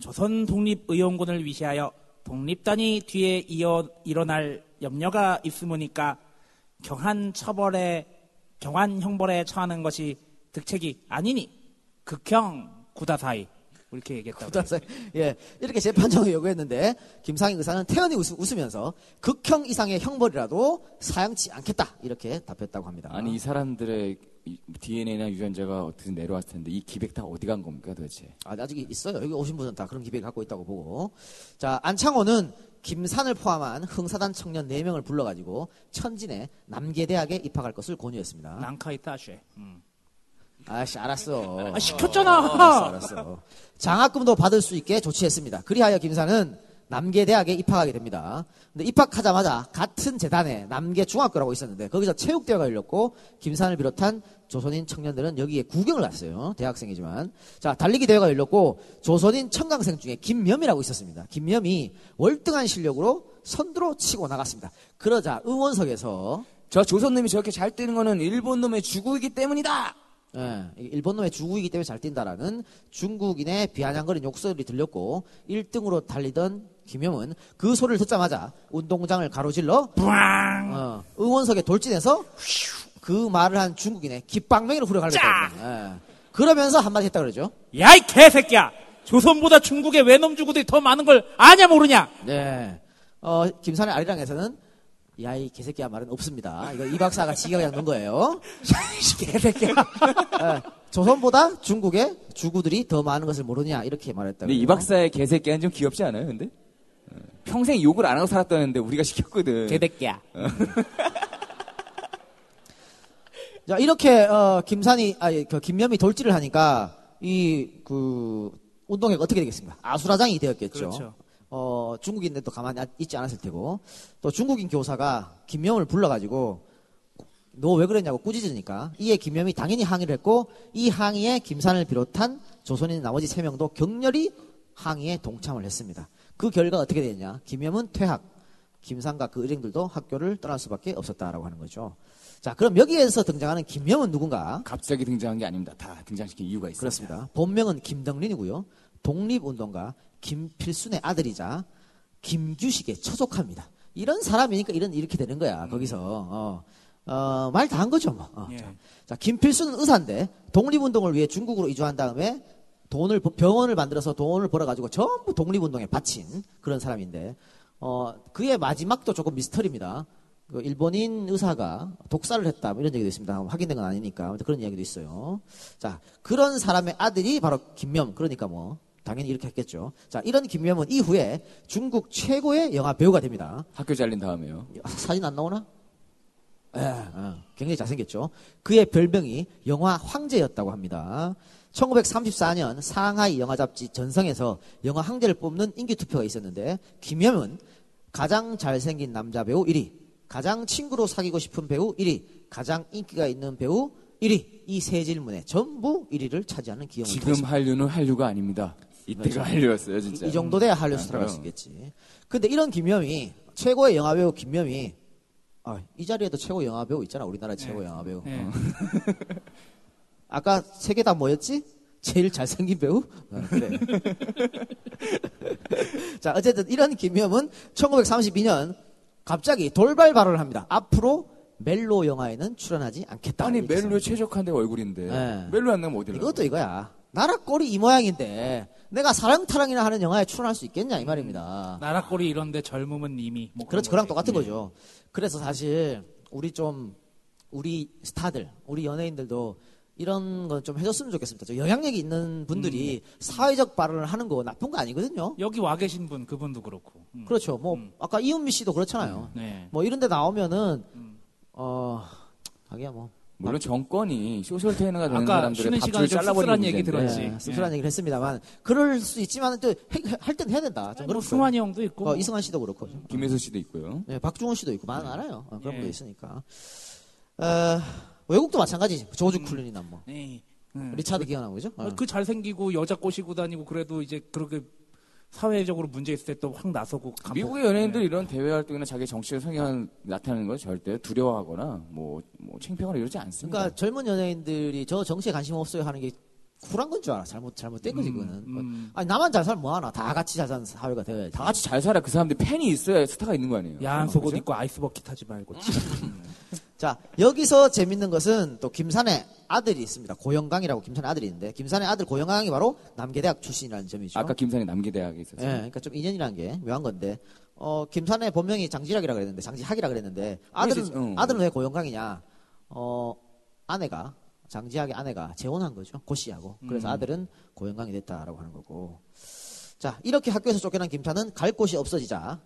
조선 독립의원군을 위시하여 독립단이 뒤에 이어 일어날 염려가 있으므니까 경한 처벌에 경한 형벌에 처하는 것이 득책이 아니니 극형 구다사이 이렇게 얘기했다고. 구다사 예 이렇게 재판정을 요구했는데 김상희 의사는 태연히 웃, 웃으면서 극형 이상의 형벌이라도 사양치 않겠다 이렇게 답했다고 합니다. 아니 이 사람들의 이 DNA나 유전자가 어떻게 내려왔을 텐데 이 기백 다 어디 간 겁니까 도대체? 아, 아직 있어요. 여기 오신 분은 다 그런 기백을 갖고 있다고 보고. 자, 안창호는 김산을 포함한 흥사단 청년 4명을 불러가지고 천진의 남계대학에 입학할 것을 권유했습니다. 난카이 따쉐. 음. 아씨, 알았어. 아, 시켰잖아. 알았어, 알았어. 장학금도 받을 수 있게 조치했습니다. 그리하여 김산은 남계 대학에 입학하게 됩니다. 근데 입학하자마자 같은 재단에 남계 중학교라고 있었는데 거기서 체육대회가 열렸고 김산을 비롯한 조선인 청년들은 여기에 구경을 갔어요. 대학생이지만. 자, 달리기 대회가 열렸고 조선인 청강생 중에 김염이라고 있었습니다. 김염이 월등한 실력으로 선두로 치고 나갔습니다. 그러자 응원석에서 저 조선놈이 저렇게 잘 뛰는 거는 일본 놈의 주국이기 때문이다. 예, 일본 놈의 주국이기 때문에 잘 뛴다라는 중국인의 비아냥거린 욕설이 들렸고 1등으로 달리던 김영은 그 소리를 듣자마자 운동장을 가로질러 어, 응원석에 돌진해서 그 말을 한 중국인의 깃방맹이를 후려갈렸다. 예. 그러면서 한마디 했다 그러죠. 야, 이 개새끼야! 조선보다 중국의 외놈 주구들이 더 많은 걸 아냐, 모르냐? 네. 어, 김산의 아리랑에서는 야, 이 개새끼야 말은 없습니다. 이거 이 박사가 지가 그냥 넣은 거예요. 개새끼야. 예, 조선보다 중국의 주구들이 더 많은 것을 모르냐 이렇게 말했다. 근데 이 박사의 개새끼는 좀 귀엽지 않아요, 근데? 어, 평생 욕을 안 하고 살았다는데 우리가 시켰거든. 개새끼야. 자, 이렇게, 어, 김산이, 아, 그, 김염이 돌진을 하니까, 이, 그, 운동회가 어떻게 되겠습니까? 아수라장이 되었겠죠. 그렇죠. 어, 중국인들도 가만히 아- 있지 않았을 테고, 또 중국인 교사가 김염을 불러가지고, 너 왜 그랬냐고 꾸짖으니까, 이에 김염이 당연히 항의를 했고, 이 항의에 김산을 비롯한 조선인 나머지 세명도 격렬히 항의에 동참을 했습니다. 그 결과 어떻게 됐냐? 김염은 퇴학, 김산과 그 일행들도 학교를 떠날 수밖에 없었다라고 하는 거죠. 자, 그럼 여기에서 등장하는 김명은 누군가? 갑자기 등장한 게 아닙니다. 다 등장시킨 이유가 있습니다. 그렇습니다. 본명은 김덕린이고요. 독립운동가 김필순의 아들이자 김규식의 처족합니다. 이런 사람이니까 이런 이렇게 되는 거야. 거기서 어, 어, 말 다 한 거죠. 뭐. 어, 예. 자, 자, 김필순은 의사인데 독립운동을 위해 중국으로 이주한 다음에 돈을 병원을 만들어서 돈을 벌어가지고 전부 독립운동에 바친 그런 사람인데 어, 그의 마지막도 조금 미스터리입니다. 그 일본인 의사가 독살을 했다 뭐 이런 얘기도 있습니다. 확인된 건 아니니까 그런 이야기도 있어요. 자 그런 사람의 아들이 바로 김명 그러니까 뭐 당연히 이렇게 했겠죠. 자 이런 김명은 이후에 중국 최고의 영화 배우가 됩니다. 학교 잘린 다음에요. 아, 사진 안 나오나? 예, 어, 굉장히 잘생겼죠. 그의 별명이 영화 황제였다고 합니다. 1934년 상하이 영화 잡지 전성에서 영화 황제를 뽑는 인기 투표가 있었는데 김염은 가장 잘생긴 남자 배우 1위, 가장 친구로 사귀고 싶은 배우 1위, 가장 인기가 있는 배우 1위 이 세 질문에 전부 1위를 차지하는 기염을 지금. 한류는 한류가 아닙니다. 이때가 한류였어요, 진짜. 이 정도 돼야 한류 아, 스타가 될수 그럼. 있겠지. 근데 이런 김염이 최고의 영화 배우 김염이 아, 이 자리에도 최고 영화 배우 있잖아. 우리나라 최고 영화 배우. 예. 어. 아까 세 개 다 뭐였지? 제일 잘생긴 배우? 어, 그래. 자, 어쨌든 이런 김염은 1932년 갑자기 돌발 발언을 합니다. 앞으로 멜로 영화에는 출연하지 않겠다. 아니, 했습니다. 최적한데 얼굴인데. 네. 멜로 안 나면 어디를 이것도 이거야. 나라 꼴이 이 모양인데 내가 사랑타랑이나 하는 영화에 출연할 수 있겠냐 이 말입니다. 나락골이 이런데 젊음은 이미. 뭐 그렇죠. 그런 그랑. 똑같은 거죠. 그래서 사실 우리 좀 우리 스타들, 우리 연예인들도 이런 건 좀 해줬으면 좋겠습니다. 좀 영향력이 있는 분들이 사회적 발언을 하는 거 나쁜 거 아니거든요. 여기 와 계신 분, 그분도 그렇고. 음. 그렇죠. 뭐 음. 아까 이은미 씨도 그렇잖아요. 네. 뭐 이런데 나오면은 음. 어 자기야 뭐 물론 정권이 소셜 테이너가 되는 아까 사람들의 쉬는 시간에 밥줄을 좀 잘라버리는 씁쓸한 얘기 문제인데. 들었지. 네, 씁쓸한 얘기를 했습니다만 그럴 수 있지만 또할 땐 해야 된다. 좀뭐 그렇고. 승환이 형도 있고. 어, 이승환 씨도 그렇고. 김혜수 씨도 있고요. 네, 박중훈 씨도 있고 많아요. 어, 그런 예. 분도 있으니까. 어, 외국도 마찬가지. 조지 클루니나 뭐 네. 음. 리차드 기어나고 그죠? 어. 그 잘생기고 여자 꼬시고 다니고 그래도 이제 그렇게 사회적으로 문제 있을 때 또 확 나서고 감옥- 미국의 연예인들 이런 대외 활동이나 자기 정치적 성향을 나타내는 걸 절대 두려워하거나 뭐, 뭐 창피하거나 이러지 않습니다. 그러니까 젊은 연예인들이 저 정치에 관심 없어요 하는 게 쿨한 건 줄 알아. 잘못 잘못된 거지 그거는. 음. 아니 나만 잘 살면 뭐하나. 다 같이 잘 사는 사회가 되어야지. 다 같이 잘 살아. 그 사람들 팬이 있어야 스타가 있는 거 아니에요. 야한 속옷? 입고 ice bucket 하지 말고. 자 여기서 재밌는 것은 또 김산의 아들이 있습니다. 고영강이라고 김산의 아들이 있는데 김산의 아들 고영강이 바로 남계대학 출신이라는 점이죠. 아까 김산이 남계대학에 예, 있었어요. 그러니까 좀 인연이라는 게 묘한 건데, 어, 김산의 본명이 장지락이라 그랬는데, 장지학이라 그랬는데, 아들은, 응. 아들은 왜 고영강이냐, 어, 아내가, 장지학의 아내가 재혼한 거죠. 고 씨하고. 그래서 아들은 고영강이 됐다라고 하는 거고. 자, 이렇게 학교에서 쫓겨난 김산은 갈 곳이 없어지자,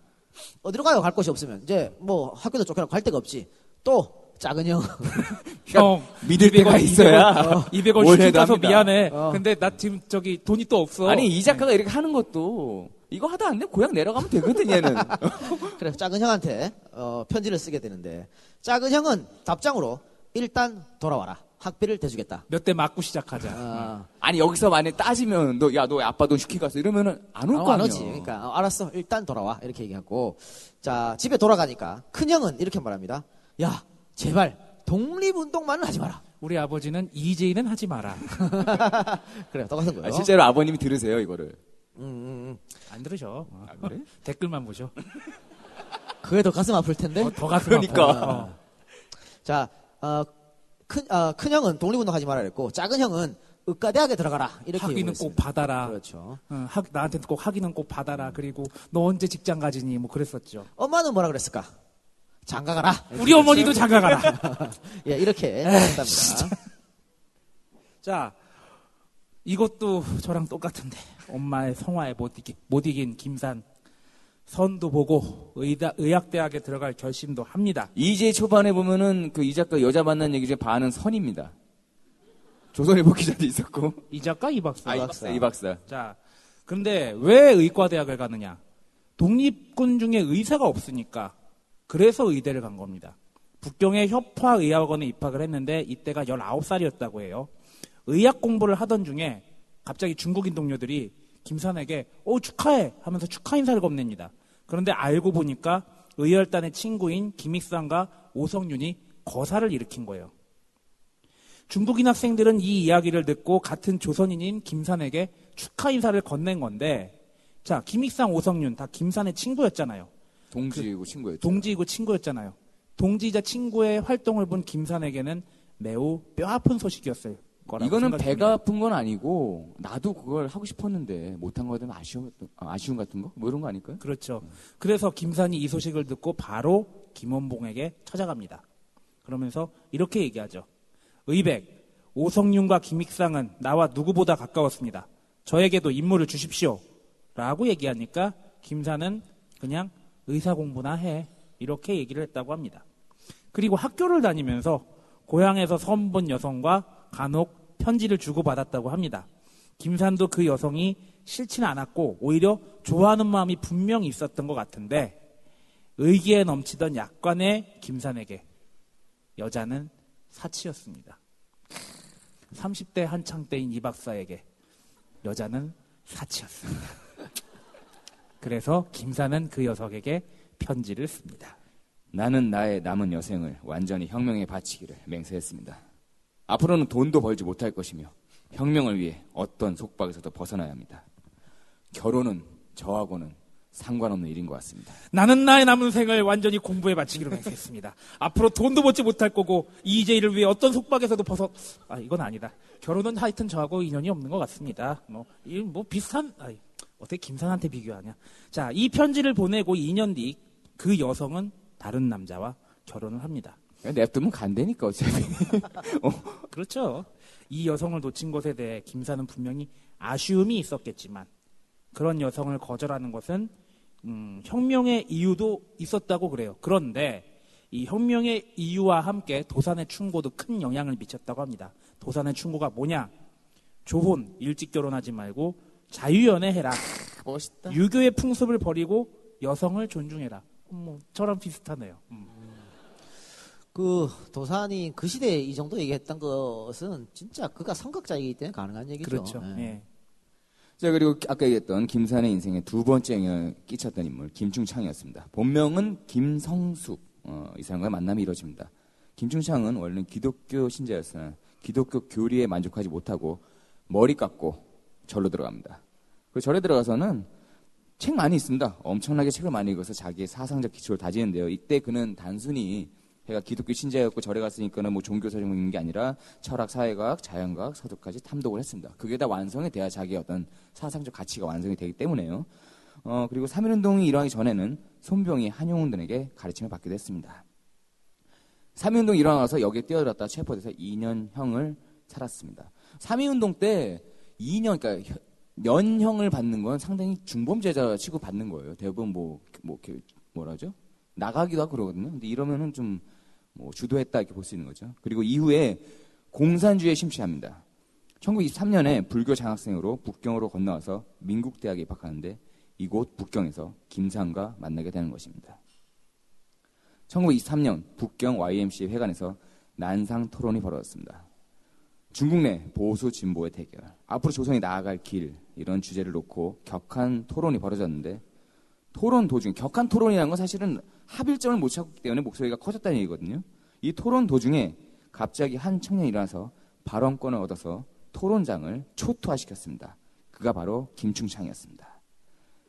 어디로 가요? 갈 곳이 없으면. 이제 뭐 학교도 쫓겨나고 갈 데가 없지. 또, 작은 형. 형 믿을 때가 있어야 200원 뭘 슈팅 해도 가서 합니다. 미안해. 어. 근데 나 지금 저기 돈이 또 없어. 아니 이 작가가 이렇게 하는 것도 이거 하다 안 돼? 고향 내려가면 되거든, 얘는. 그래 작은 형한테 어, 편지를 쓰게 되는데 작은 형은 답장으로 일단 돌아와라. 학비를 대주겠다. 몇 대 맞고 시작하자. 아, 아니, 여기서 만약에 따지면, 너, 야, 너 아빠 돈 갔어. 이러면은 안올 어, 거 아니야. 오지. 그러니까 어, 알았어. 일단 돌아와. 이렇게 얘기하고 자 집에 돌아가니까 큰 형은 이렇게 말합니다. 야 제발 독립운동만은 하지 마라. 우리 아버지는 EJ는 하지 마라. 그래 똑같은 거예요. 아, 실제로 아버님이 들으세요, 이거를. 음, 음, 음. 안 들으셔. 어. 아, 그래? 댓글만 보셔. 그게 더 가슴 아플 텐데. 어, 더 가슴 그러니까. 아파. 어. 자, 어, 큰, 어, 큰 형은 독립운동 하지 말라 그랬고, 작은 형은 의과대학에 들어가라. 이렇게 학위는 꼭. 받아라. 그렇죠. 어, 학, 나한테 꼭 학위는 꼭 받아라. 그리고 너 언제 직장 가지니? 뭐 그랬었죠. 엄마는 뭐라 그랬을까? 장가가라. 우리 어머니도 장가가라. 예, 이렇게 했답니다. 자, 이것도 저랑 똑같은데 엄마의 성화에 못, 이기, 못 이긴 김산 선도 보고 의다, 의학대학에 들어갈 결심도 합니다. 이제 초반에 보면은 그 이 작가 여자 만난 얘기 중에 반은 선입니다. 조선일보 기자도 있었고. 이 작가 이 박사. 아, 이 박사, 이 박사. 자, 근데 왜 의과대학을 가느냐? 독립군 중에 의사가 없으니까 그래서 의대를 간 겁니다. 북경의 협화의학원에 입학을 했는데 이때가 19살이었다고 해요. 의학 공부를 하던 중에 갑자기 중국인 동료들이 김산에게 오 축하해 하면서 축하 인사를 건넵니다. 그런데 알고 보니까 의열단의 친구인 김익상과 오성윤이 거사를 일으킨 거예요. 중국인 학생들은 이 이야기를 듣고 같은 조선인인 김산에게 축하 인사를 건넨 건데, 자, 김익상, 오성윤 다 김산의 친구였잖아요. 동지이고 친구였죠. 동지이고 친구였잖아요. 동지이자 친구의 활동을 본 김산에게는 매우 뼈아픈 소식이었을 거라고 이거는. 배가 아픈 건 아니고 나도 그걸 하고 싶었는데 못한 거에 대한 아쉬움, 아, 아쉬움 같은 거? 뭐 이런 거 아닐까요? 그렇죠. 그래서 김산이 이 소식을 듣고 바로 김원봉에게 찾아갑니다. 그러면서 이렇게 얘기하죠. 의백, 오성윤과 김익상은 나와 누구보다 가까웠습니다. 저에게도 임무를 주십시오. 라고 얘기하니까 김산은 그냥 의사 공부나 해. 이렇게 얘기를 했다고 합니다. 그리고 학교를 다니면서 고향에서 선본 여성과 간혹 편지를 주고받았다고 합니다. 김산도 그 여성이 싫지는 않았고 오히려 좋아하는 마음이 분명히 있었던 것 같은데 의기에 넘치던 약관의 김산에게 여자는 사치였습니다. 30대 한창 때인 이 박사에게 여자는 사치였습니다. 그래서 김산은 그 녀석에게 편지를 씁니다. 나는 나의 남은 여생을 완전히 혁명에 바치기를 맹세했습니다. 앞으로는 돈도 벌지 못할 것이며 혁명을 위해 어떤 속박에서도 벗어나야 합니다. 결혼은 저하고는 상관없는 일인 것 같습니다. 나는 나의 남은 생을 완전히 공부에 바치기로 맹세했습니다. 앞으로 돈도 벌지 못할 거고 EJ를 위해 어떤 속박에서도 벗어 아 이건 아니다. 결혼은 하여튼 저하고 인연이 없는 것 같습니다. 뭐, 이뭐 비슷한 아이, 어떻게 김산한테 비교하냐. 자, 이 편지를 보내고 2년 뒤 그 여성은 다른 남자와 결혼을 합니다. 냅두면 간다니까 어차피. 그렇죠. 이 여성을 놓친 것에 대해 김사는 분명히 아쉬움이 있었겠지만 그런 여성을 거절하는 것은 음, 혁명의 이유도 있었다고 그래요. 그런데 이 혁명의 이유와 함께 도산의 충고도 큰 영향을 미쳤다고 합니다. 도산의 충고가 뭐냐? 조혼, 일찍 결혼하지 말고 자유연애 해라. 멋있다. 유교의 풍습을 버리고 여성을 존중해라. 뭐 저랑 비슷하네요. 음. 그 도산이 그 시대에 이 정도 얘기했던 것은 진짜 그가 성각자이기 때문에 가능한 얘기죠. 그렇죠. 예. 예. 자 그리고 아까 얘기했던 김산의 인생에 두 번째 영향을 끼쳤던 인물 김충창이었습니다. 본명은 김성숙 어, 이 사람과 만남이 이루어집니다. 김충창은 원래 기독교 신자였으나 기독교 교리에 만족하지 못하고 머리 깎고 절로 들어갑니다. 그 절에 들어가서는 책 많이 있습니다. 엄청나게 책을 많이 읽어서 자기의 사상적 기초를 다지는데요. 이때 그는 단순히 제가 기독교 신자였고 절에 갔으니까는 뭐 종교 사정 읽는 게 아니라 철학, 사회과학, 자연과학, 서적까지 탐독을 했습니다. 그게 다 완성이 돼야 자기의 어떤 사상적 가치가 완성이 되기 때문에요. 어, 그리고 3.1운동이 일어나기 전에는 손병이 한용운동에게 가르침을 받기도 했습니다. 3.1운동이 일어나서 여기에 뛰어들었다 체포돼서 2년형을 살았습니다. 3.1운동 때 2년, 그러니까 연형을 받는 건 상당히 중범죄자 취급 받는 거예요. 대부분 뭐, 뭐, 이렇게 뭐라죠? 나가기도 하고 그러거든요. 근데 이러면은 좀, 뭐, 주도했다 이렇게 볼 수 있는 거죠. 그리고 이후에 공산주의에 심취합니다. 1923년에 불교 장학생으로 북경으로 건너와서 민국대학에 입학하는데 이곳 북경에서 김산과 만나게 되는 것입니다. 1923년 북경 YMCA 회관에서 난상 토론이 벌어졌습니다. 중국 내 보수 진보의 대결, 앞으로 조선이 나아갈 길 이런 주제를 놓고 격한 토론이 벌어졌는데 토론 도중 격한 토론이라는 건 사실은 합일점을 못 찾기 때문에 목소리가 커졌다는 얘기거든요. 이 토론 도중에 갑자기 한 청년이 일어나서 발언권을 얻어서 토론장을 초토화시켰습니다. 그가 바로 김충창이었습니다.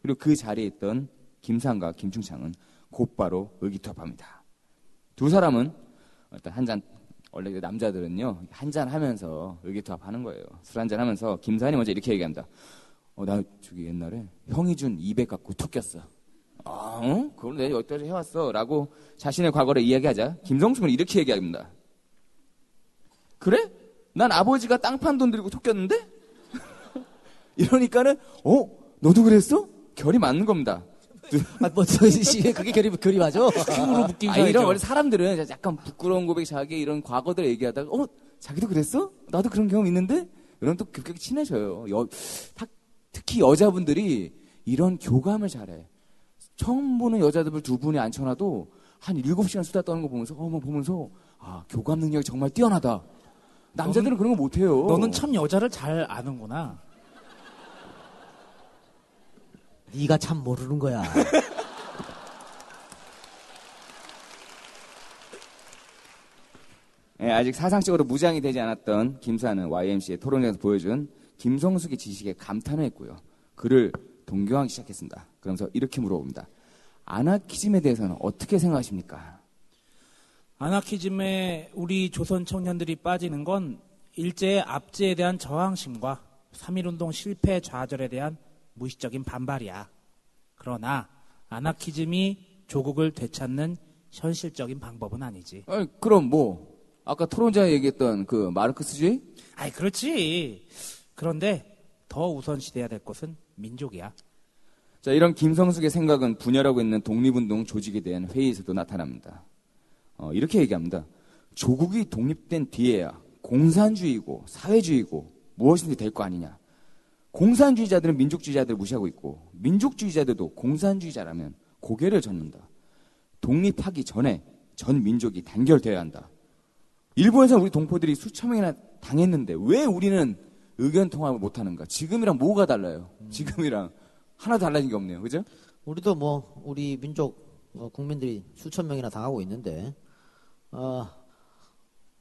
그리고 그 자리에 있던 김상과 김충창은 곧바로 의기투합합니다. 두 사람은 일단 한 잔, 원래 남자들은요, 한잔 하면서 의기투합하는 거예요. 술 한잔 하면서 김산이 먼저 이렇게 얘기합니다. 어, 나 저기 옛날에 형이 준 200 갖고 툭 꼈어. 아, 응? 그걸 내가 여기까지 해왔어. 라고 자신의 과거를 이야기하자 김성숙은 이렇게 얘기합니다. 그래? 난 아버지가 땅판 돈 들고 툭 꼈는데? 이러니까는, 어? 너도 그랬어? 결이 맞는 겁니다. 아, 뭐, 저, 씨, 그게 결이, 결이 맞아? 힘으로 묶인 아, 이런. 원래 사람들은 약간 부끄러운 고백 자기 이런 과거들 얘기하다가 어 자기도 그랬어? 나도 그런 경험 있는데 이런 또 급격히 친해져요. 여, 탁- 특히 여자분들이 이런 교감을 잘해. 처음 보는 여자들 두 분이 앉혀놔도 한 일곱 시간 수다 떠는 거 보면서 어머 보면서 아 교감 능력이 정말 뛰어나다. 남자들은 그런 거 못해요. 너는 참 여자를 잘 아는구나. 네가 참 모르는 거야. 예, 아직 사상적으로 무장이 되지 않았던 김사는 YMC의 토론에서 보여준 김성숙의 지식에 감탄을 했고요. 그를 동경하기 시작했습니다. 그러면서 이렇게 물어봅니다. 아나키즘에 대해서는 어떻게 생각하십니까? 아나키즘에 우리 조선 청년들이 빠지는 건 일제의 압제에 대한 저항심과 3.1운동 실패 좌절에 대한 무의식적인 반발이야. 그러나 아나키즘이 조국을 되찾는 현실적인 방법은 아니지. 아니, 그럼 뭐 아까 토론자 얘기했던 그 마르크스주의? 아이, 그렇지. 그런데 더 우선시돼야 될 것은 민족이야. 자, 이런 김성숙의 생각은 분열하고 있는 독립운동 조직에 대한 회의에서도 나타납니다. 어, 이렇게 얘기합니다. 조국이 독립된 뒤에야 공산주의고 사회주의고 무엇인지 될 거 아니냐. 공산주의자들은 민족주의자들을 무시하고 있고 민족주의자들도 공산주의자라면 고개를 젓는다. 독립하기 전에 전 민족이 단결되어야 한다. 일본에서 우리 동포들이 수천 명이나 당했는데 왜 우리는 의견 통합을 못하는가? 지금이랑 뭐가 달라요? 지금이랑 하나도 달라진 게 없네요. 그죠? 우리도 뭐, 우리 민족, 어, 국민들이 수천 명이나 당하고 있는데, 어,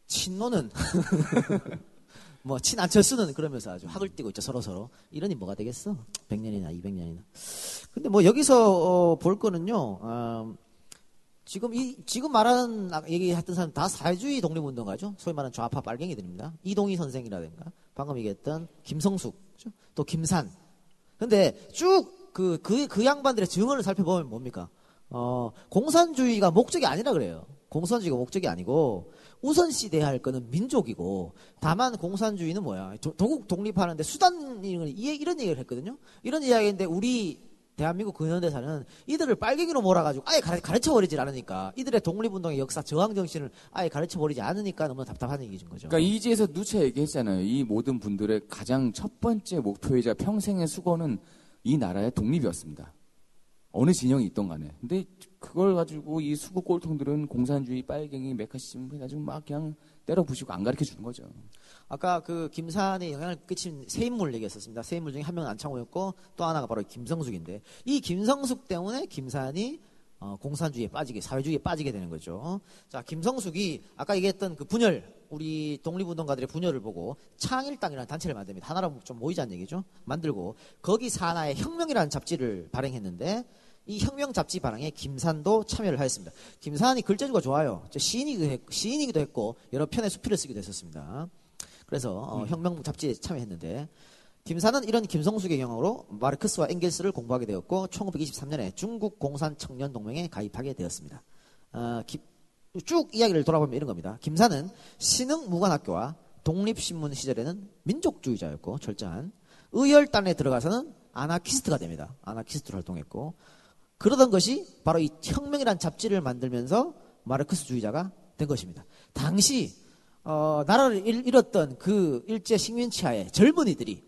친노는, 뭐, 친안철수는 그러면서 아주 학을 띄고 있죠, 서로 서로. 이러니 뭐가 되겠어? 100년이나 200년이나. 근데 뭐, 여기서, 어, 볼 거는요, 어, 지금 이, 지금 말하는, 아- 얘기했던 사람 다 사회주의 독립운동가죠? 소위 말하는 좌파 빨갱이들입니다. 이동희 선생이라든가, 방금 얘기했던 김성숙, 그죠? 또 김산. 근데 쭉 그, 그, 그 양반들의 증언을 살펴보면 뭡니까? 어, 공산주의가 목적이 아니라 그래요. 공산주의가 목적이 아니고, 우선시 돼야 할 거는 민족이고, 다만 공산주의는 뭐야? 도, 국 독립하는데 수단, 이런, 얘기를 했거든요? 이런 이야기인데, 우리 대한민국 근현대사는 이들을 빨갱이로 몰아가지고 아예 가르쳐 버리질 않으니까, 이들의 독립운동의 역사, 저항 정신을 아예 가르쳐 버리지 않으니까 너무 답답한 얘기인 거죠. 그러니까 이지에서 누차 얘기했잖아요. 이 모든 분들의 가장 첫 번째 목표이자 평생의 수고는 이 나라의 독립이었습니다. 어느 진영이 있던 간에. 근데 그걸 가지고 이 수구 꼴통들은 공산주의, 빨갱이, 메카시즘 해가지고 막 그냥 때려 부시고 안 가르쳐 주는 거죠. 아까 그 김산에 영향을 끼친 세 인물 얘기했었습니다. 세 인물 중에 한 명은 안창호였고 또 하나가 바로 김성숙인데 이 김성숙 때문에 김산이 어, 공산주의에 빠지게 사회주의에 빠지게 되는 거죠. 자 김성숙이 아까 얘기했던 그 분열 우리 독립운동가들의 분열을 보고 창일당이라는 단체를 만듭니다. 하나로 좀 모이자는 얘기죠. 만들고 거기 산하의 혁명이라는 잡지를 발행했는데 이 혁명 잡지 발행에 김산도 참여를 하였습니다. 김산이 글재주가 좋아요. 저 시인이기도, 했고 여러 편의 수필을 쓰기도 했었습니다. 그래서 어, 혁명 잡지에 참여했는데 김산은 이런 김성숙의 경우로 마르크스와 엥겔스를 공부하게 되었고 1923년에 중국 공산 청년 동맹에 가입하게 되었습니다. 어, 기- 쭉 이야기를 돌아보면 이런 겁니다. 김산은 신흥 무관학교와 독립신문 시절에는 민족주의자였고 철저한 의열단에 들어가서는 아나키스트가 됩니다. 아나키스트로 활동했고 그러던 것이 바로 이 혁명이란 잡지를 만들면서 마르크스주의자가 된 것입니다. 당시 어, 나라를 잃- 잃었던 그 일제 식민치하에 젊은이들이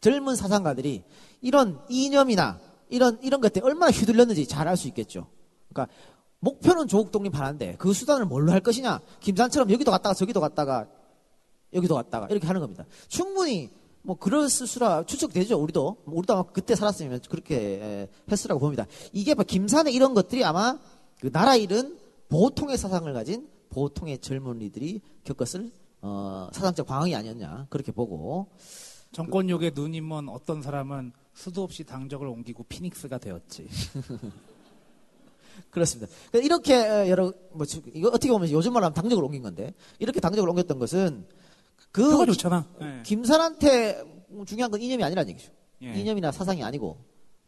젊은 사상가들이 이런 이념이나 이런 이런 것들 얼마나 휘둘렸는지 잘 알 수 있겠죠. 그러니까 목표는 조국 독립 하는데 그 수단을 뭘로 할 것이냐? 김산처럼 여기도 갔다가 저기도 갔다가 여기도 갔다가 이렇게 하는 겁니다. 충분히 뭐 그랬을 수라 추측되죠. 우리도 뭐 우리도 아마 그때 살았으면 그렇게 했으라고 봅니다. 이게 김산의 이런 것들이 아마 그 나라 잃은 보통의 사상을 가진 보통의 젊은이들이 겪었을 어, 사상적 방황이 아니었냐 그렇게 보고 정권욕에 눈이 먼 어떤 사람은 수도 없이 당적을 옮기고 피닉스가 되었지. 그렇습니다. 그러니까 이렇게 여러 뭐 이거 어떻게 보면 요즘 말로 하면 당적을 옮긴 건데 이렇게 당적을 옮겼던 것은 그 좋잖아. 네. 김산한테 중요한 건 이념이 아니라는 얘기죠. 예. 이념이나 사상이 아니고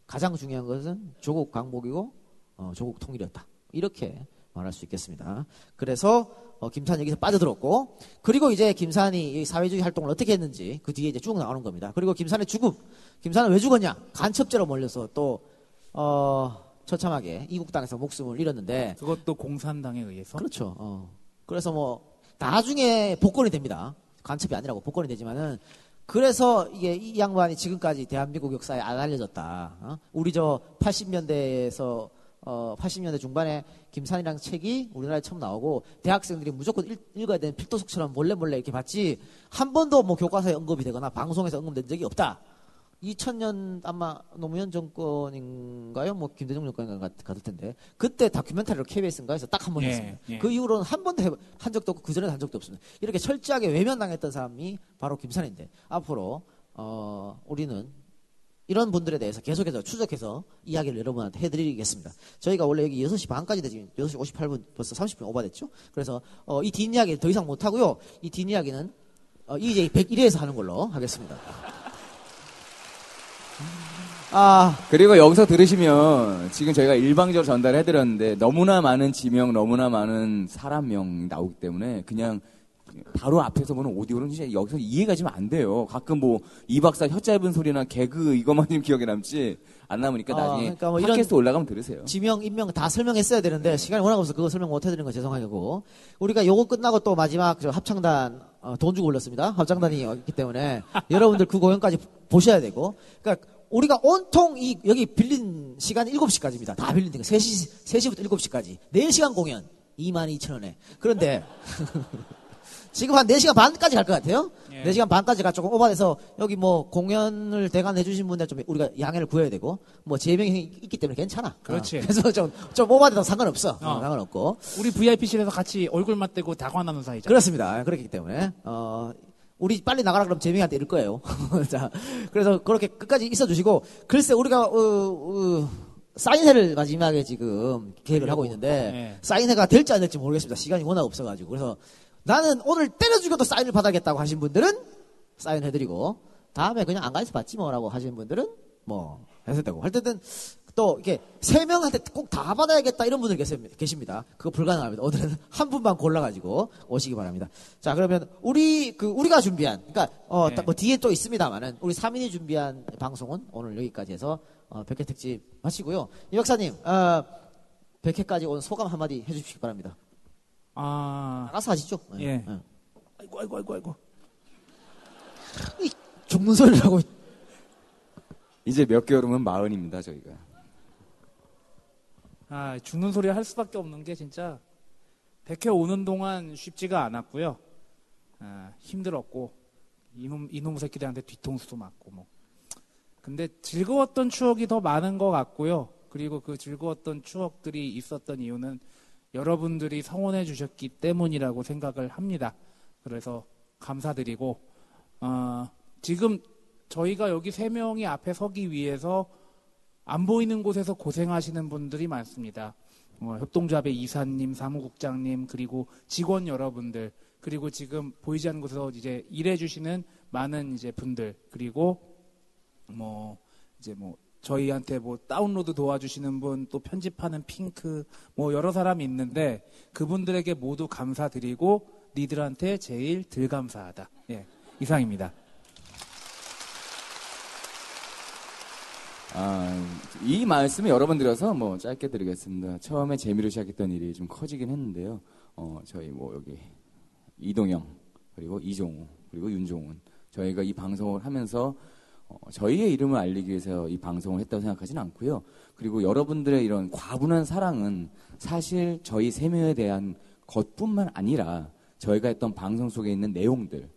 가장 중요한 것은 조국 강복이고 어, 조국 통일이었다. 이렇게 말할 수 있겠습니다. 그래서 어, 김산이 여기서 빠져들었고 그리고 이제 김산이 사회주의 활동을 어떻게 했는지 그 뒤에 이제 쭉 나오는 겁니다. 그리고 김산의 죽음, 김산은 왜 죽었냐? 간첩죄로 몰려서 또 어, 처참하게 이국당에서 목숨을 잃었는데 그것도 공산당에 의해서 그렇죠. 어. 그래서 뭐 나중에 복권이 됩니다. 간첩이 아니라고 복권이 되지만은 그래서 이게 이 양반이 지금까지 대한민국 역사에 안 알려졌다. 어? 우리 저 80년대에서 어, 80년대 중반에 김산이랑 책이 우리나라에 처음 나오고 대학생들이 무조건 읽, 어야 되는 필도석처럼 몰래 몰래 이렇게 봤지 한 번도 뭐 교과서에 언급이 되거나 방송에서 언급된 적이 없다. 2000년 아마 노무현 정권인가요? 뭐 김대중 정권인가 같을 텐데 그때 다큐멘터리로 KBS인가에서 딱 한번 예, 했습니다. 예. 그 이후로는 한 번도 해, 한 적도 없고 그 전에도 한 적도 없습니다. 이렇게 철저하게 외면당했던 사람이 바로 김산인데 앞으로 어, 우리는 이런 분들에 대해서 계속해서 추적해서 이야기를 여러분한테 해드리겠습니다. 저희가 원래 여기 6시 반까지 되지 6시 58분 벌써 30분 오버됐죠? 그래서 어, 이 뒷이야기를 더 이상 못하고요. 이 뒷이야기는 어, EJ 101회에서 하는 걸로 하겠습니다. 아 그리고 여기서 들으시면 지금 저희가 일방적으로 전달해 드렸는데 너무나 많은 지명, 너무나 많은 사람명 나오기 때문에 그냥 바로 앞에서 보는 오디오는 진짜 여기서 이해가 좀안 돼요. 가끔 뭐 이 박사 혀 짧은 소리나 개그 이것만 좀 기억에 남지 안 남으니까 아, 나중에 그러니까 뭐 팟캐스트 올라가면 들으세요. 지명, 인명 다 설명했어야 되는데 시간이 워낙 없어서 그거 설명 못 해드리는 건 죄송하고 우리가 요거 끝나고 또 마지막 저 합창단 어, 돈 주고 올렸습니다. 합창단이 있기 때문에. 여러분들 그 공연까지 보셔야 되고. 그러니까 우리가 온통 이 여기 빌린 시간이 7시까지입니다. 다 빌린 거. 3시 3시부터 7시까지. 4시간 공연. 22,000원에. 그런데 지금 한 4시간 반까지 갈 것 같아요. 예. 4시간 반까지 가 조금 오버돼서 여기 뭐 공연을 대관해 주신 분들 좀 우리가 양해를 구해야 되고 뭐 제명이 있기 때문에 괜찮아. 그렇지. 어, 그래서 좀, 좀 오버돼도 상관없어. 어, 어. 상관없고. 우리 VIP실에서 같이 얼굴 맞대고 다관하는 사이잖아. 그렇습니다. 그렇기 때문에, 어, 우리 빨리 나가라 그러면 재명이한테 이럴 거예요. 자, 그래서 그렇게 끝까지 있어 주시고, 글쎄, 우리가, 어, 어, 사인회를 마지막에 지금 계획을 하고 있는데, 네. 사인회가 될지 안 될지 모르겠습니다. 시간이 워낙 없어가지고. 그래서 나는 오늘 때려 죽여도 사인을 받아야겠다고 하신 분들은 사인 해드리고, 다음에 그냥 안 가서 받지 뭐라고 하시는 분들은 뭐, 해서 되고. 할 때는 또 이렇게 세 명한테 꼭 다 받아야겠다 이런 분들 계십니다. 그거 불가능합니다. 오늘은 한 분만 골라가지고 오시기 바랍니다. 자 그러면 우리 그 우리가 준비한 그러니까 어, 네. 뭐 뒤에 또 있습니다만은 우리 3인이 준비한 방송은 오늘 여기까지 해서 어, 100회 특집 마치고요. 이 박사님 어, 100회까지 온 소감 한마디 해주시기 바랍니다. 아, 알아서 하시죠. 네. 예. 네. 아이고, 아이고, 아이고, 아이고. 이 죽는 소리를 하고 이제 몇 개월 후면 마흔입니다 저희가. 아, 죽는 소리 할 수밖에 없는 게 진짜 백회 오는 동안 쉽지가 않았고요. 아, 힘들었고 이놈 이놈 새끼들한테 뒤통수도 맞고 뭐. 근데 즐거웠던 추억이 더 많은 것 같고요. 그리고 그 즐거웠던 추억들이 있었던 이유는 여러분들이 성원해 주셨기 때문이라고 생각을 합니다. 그래서 감사드리고 어, 지금 저희가 여기 세 명이 앞에 서기 위해서 안 보이는 곳에서 고생하시는 분들이 많습니다. 어, 협동조합의 이사님, 사무국장님, 그리고 직원 여러분들, 그리고 지금 보이지 않는 곳에서 이제 일해주시는 많은 이제 분들, 그리고 뭐 이제 뭐 저희한테 뭐 다운로드 도와주시는 분, 또 편집하는 핑크, 뭐 여러 사람이 있는데 그분들에게 모두 감사드리고 니들한테 제일 덜 감사하다. 예, 이상입니다. 아, 이 말씀을 여러 번 드려서 뭐 짧게 드리겠습니다. 처음에 재미로 시작했던 일이 좀 커지긴 했는데요. 어, 저희 뭐 여기 이동영 그리고 이종우 그리고 윤종훈 저희가 이 방송을 하면서 어, 저희의 이름을 알리기 위해서 이 방송을 했다고 생각하지는 않고요. 그리고 여러분들의 이런 과분한 사랑은 사실 저희 세 명에 대한 것뿐만 아니라 저희가 했던 방송 속에 있는 내용들,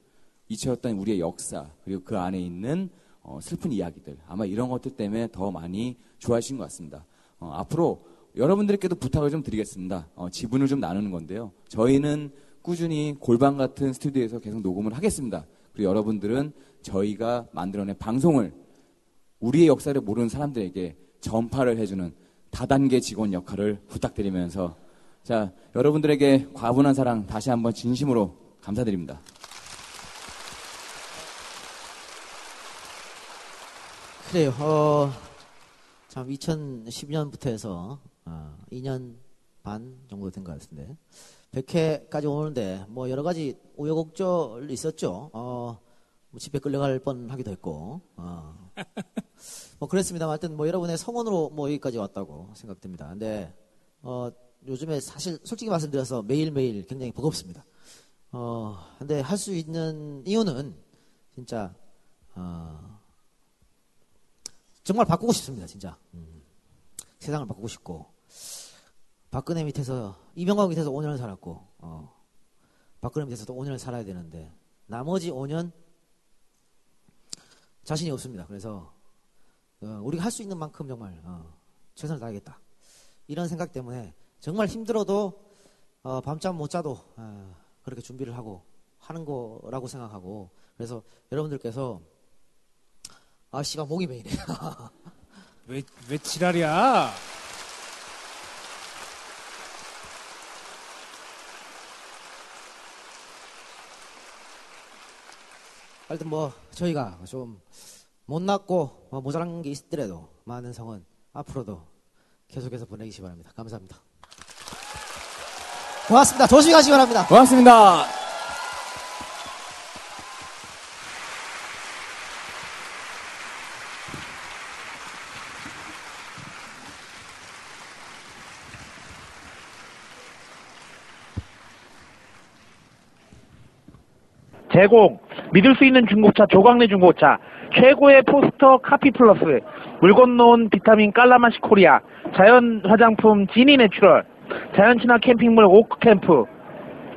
잊혀졌던 우리의 역사, 그리고 그 안에 있는 어, 슬픈 이야기들, 아마 이런 것들 때문에 더 많이 좋아하신 것 같습니다. 어, 앞으로 여러분들께도 부탁을 좀 드리겠습니다. 어, 지분을 좀 나누는 건데요. 저희는 꾸준히 골방 같은 스튜디오에서 계속 녹음을 하겠습니다. 그리고 여러분들은 저희가 만들어낸 방송을 우리의 역사를 모르는 사람들에게 전파를 해주는 다단계 직원 역할을 부탁드리면서 자 여러분들에게 과분한 사랑 다시 한번 진심으로 감사드립니다. 그래요. 어, 참 2012년부터 해서 어, 2년 반 정도 된 것 같은데 100회까지 오는데 뭐 여러 가지 우여곡절이 있었죠. 어, 뭐 집에 끌려갈 뻔하기도 했고 어. 뭐 그랬습니다. 하여튼 뭐 여러분의 성원으로 뭐 여기까지 왔다고 생각됩니다. 근데 어, 요즘에 사실 솔직히 말씀드려서 매일매일 굉장히 버겁습니다. 어, 근데 할 수 있는 이유는 진짜 어, 정말 바꾸고 싶습니다. 진짜 음, 세상을 바꾸고 싶고 박근혜 밑에서 이명박 밑에서 5년을 살았고 어, 박근혜 밑에서도 5년을 살아야 되는데 나머지 5년 자신이 없습니다. 그래서 어, 우리가 할 수 있는 만큼 정말 어, 최선을 다하겠다. 이런 생각 때문에 정말 힘들어도 어, 밤잠 못 자도 어, 그렇게 준비를 하고 하는 거라고 생각하고 그래서 여러분들께서 아 씨가 목이 메이네. 왜, 왜 지랄이야? 하여튼 뭐 저희가 좀 못났고 뭐 모자란 게 있더라도 많은 성원 앞으로도 계속해서 보내주시기 바랍니다. 감사합니다. 고맙습니다. 조심히 가시기 바랍니다. 고맙습니다. 제공 믿을 수 있는 중고차 조광래 중고차 최고의 포스터 카피 플러스 물 건너온 비타민 깔라마시 코리아 자연 화장품 지니 내추럴 자연 친화 캠핑몰 오크 캠프.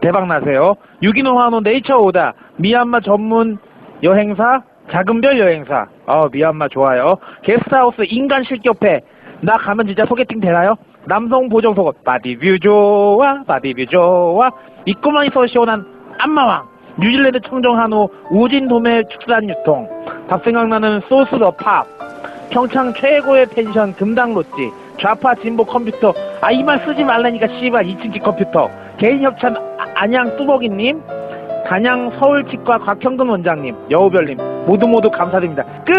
대박 나세요. 유기농 한우 네이처 오다 미얀마 전문 여행사 작은별 여행사. 어 미얀마 좋아요. 게스트하우스 인간 실격회. 나 가면 진짜 소개팅 되나요? 남성 보정 속옷 바디뷰 좋아 바디뷰 좋아. 입고만 있어 시원한 안마왕 뉴질랜드 청정 한우 우진 도매 축산 유통 밥 생각나는 소스 더 팝 평창 최고의 펜션 금당 롯지 좌파 진보 컴퓨터. 아 이 말 쓰지 말라니까 씨발 2층기 컴퓨터. 개인 협찬 아- 안양 뚜벅이님 단양 서울치과 곽형근 원장님 여우별님 모두 모두 감사드립니다. 끝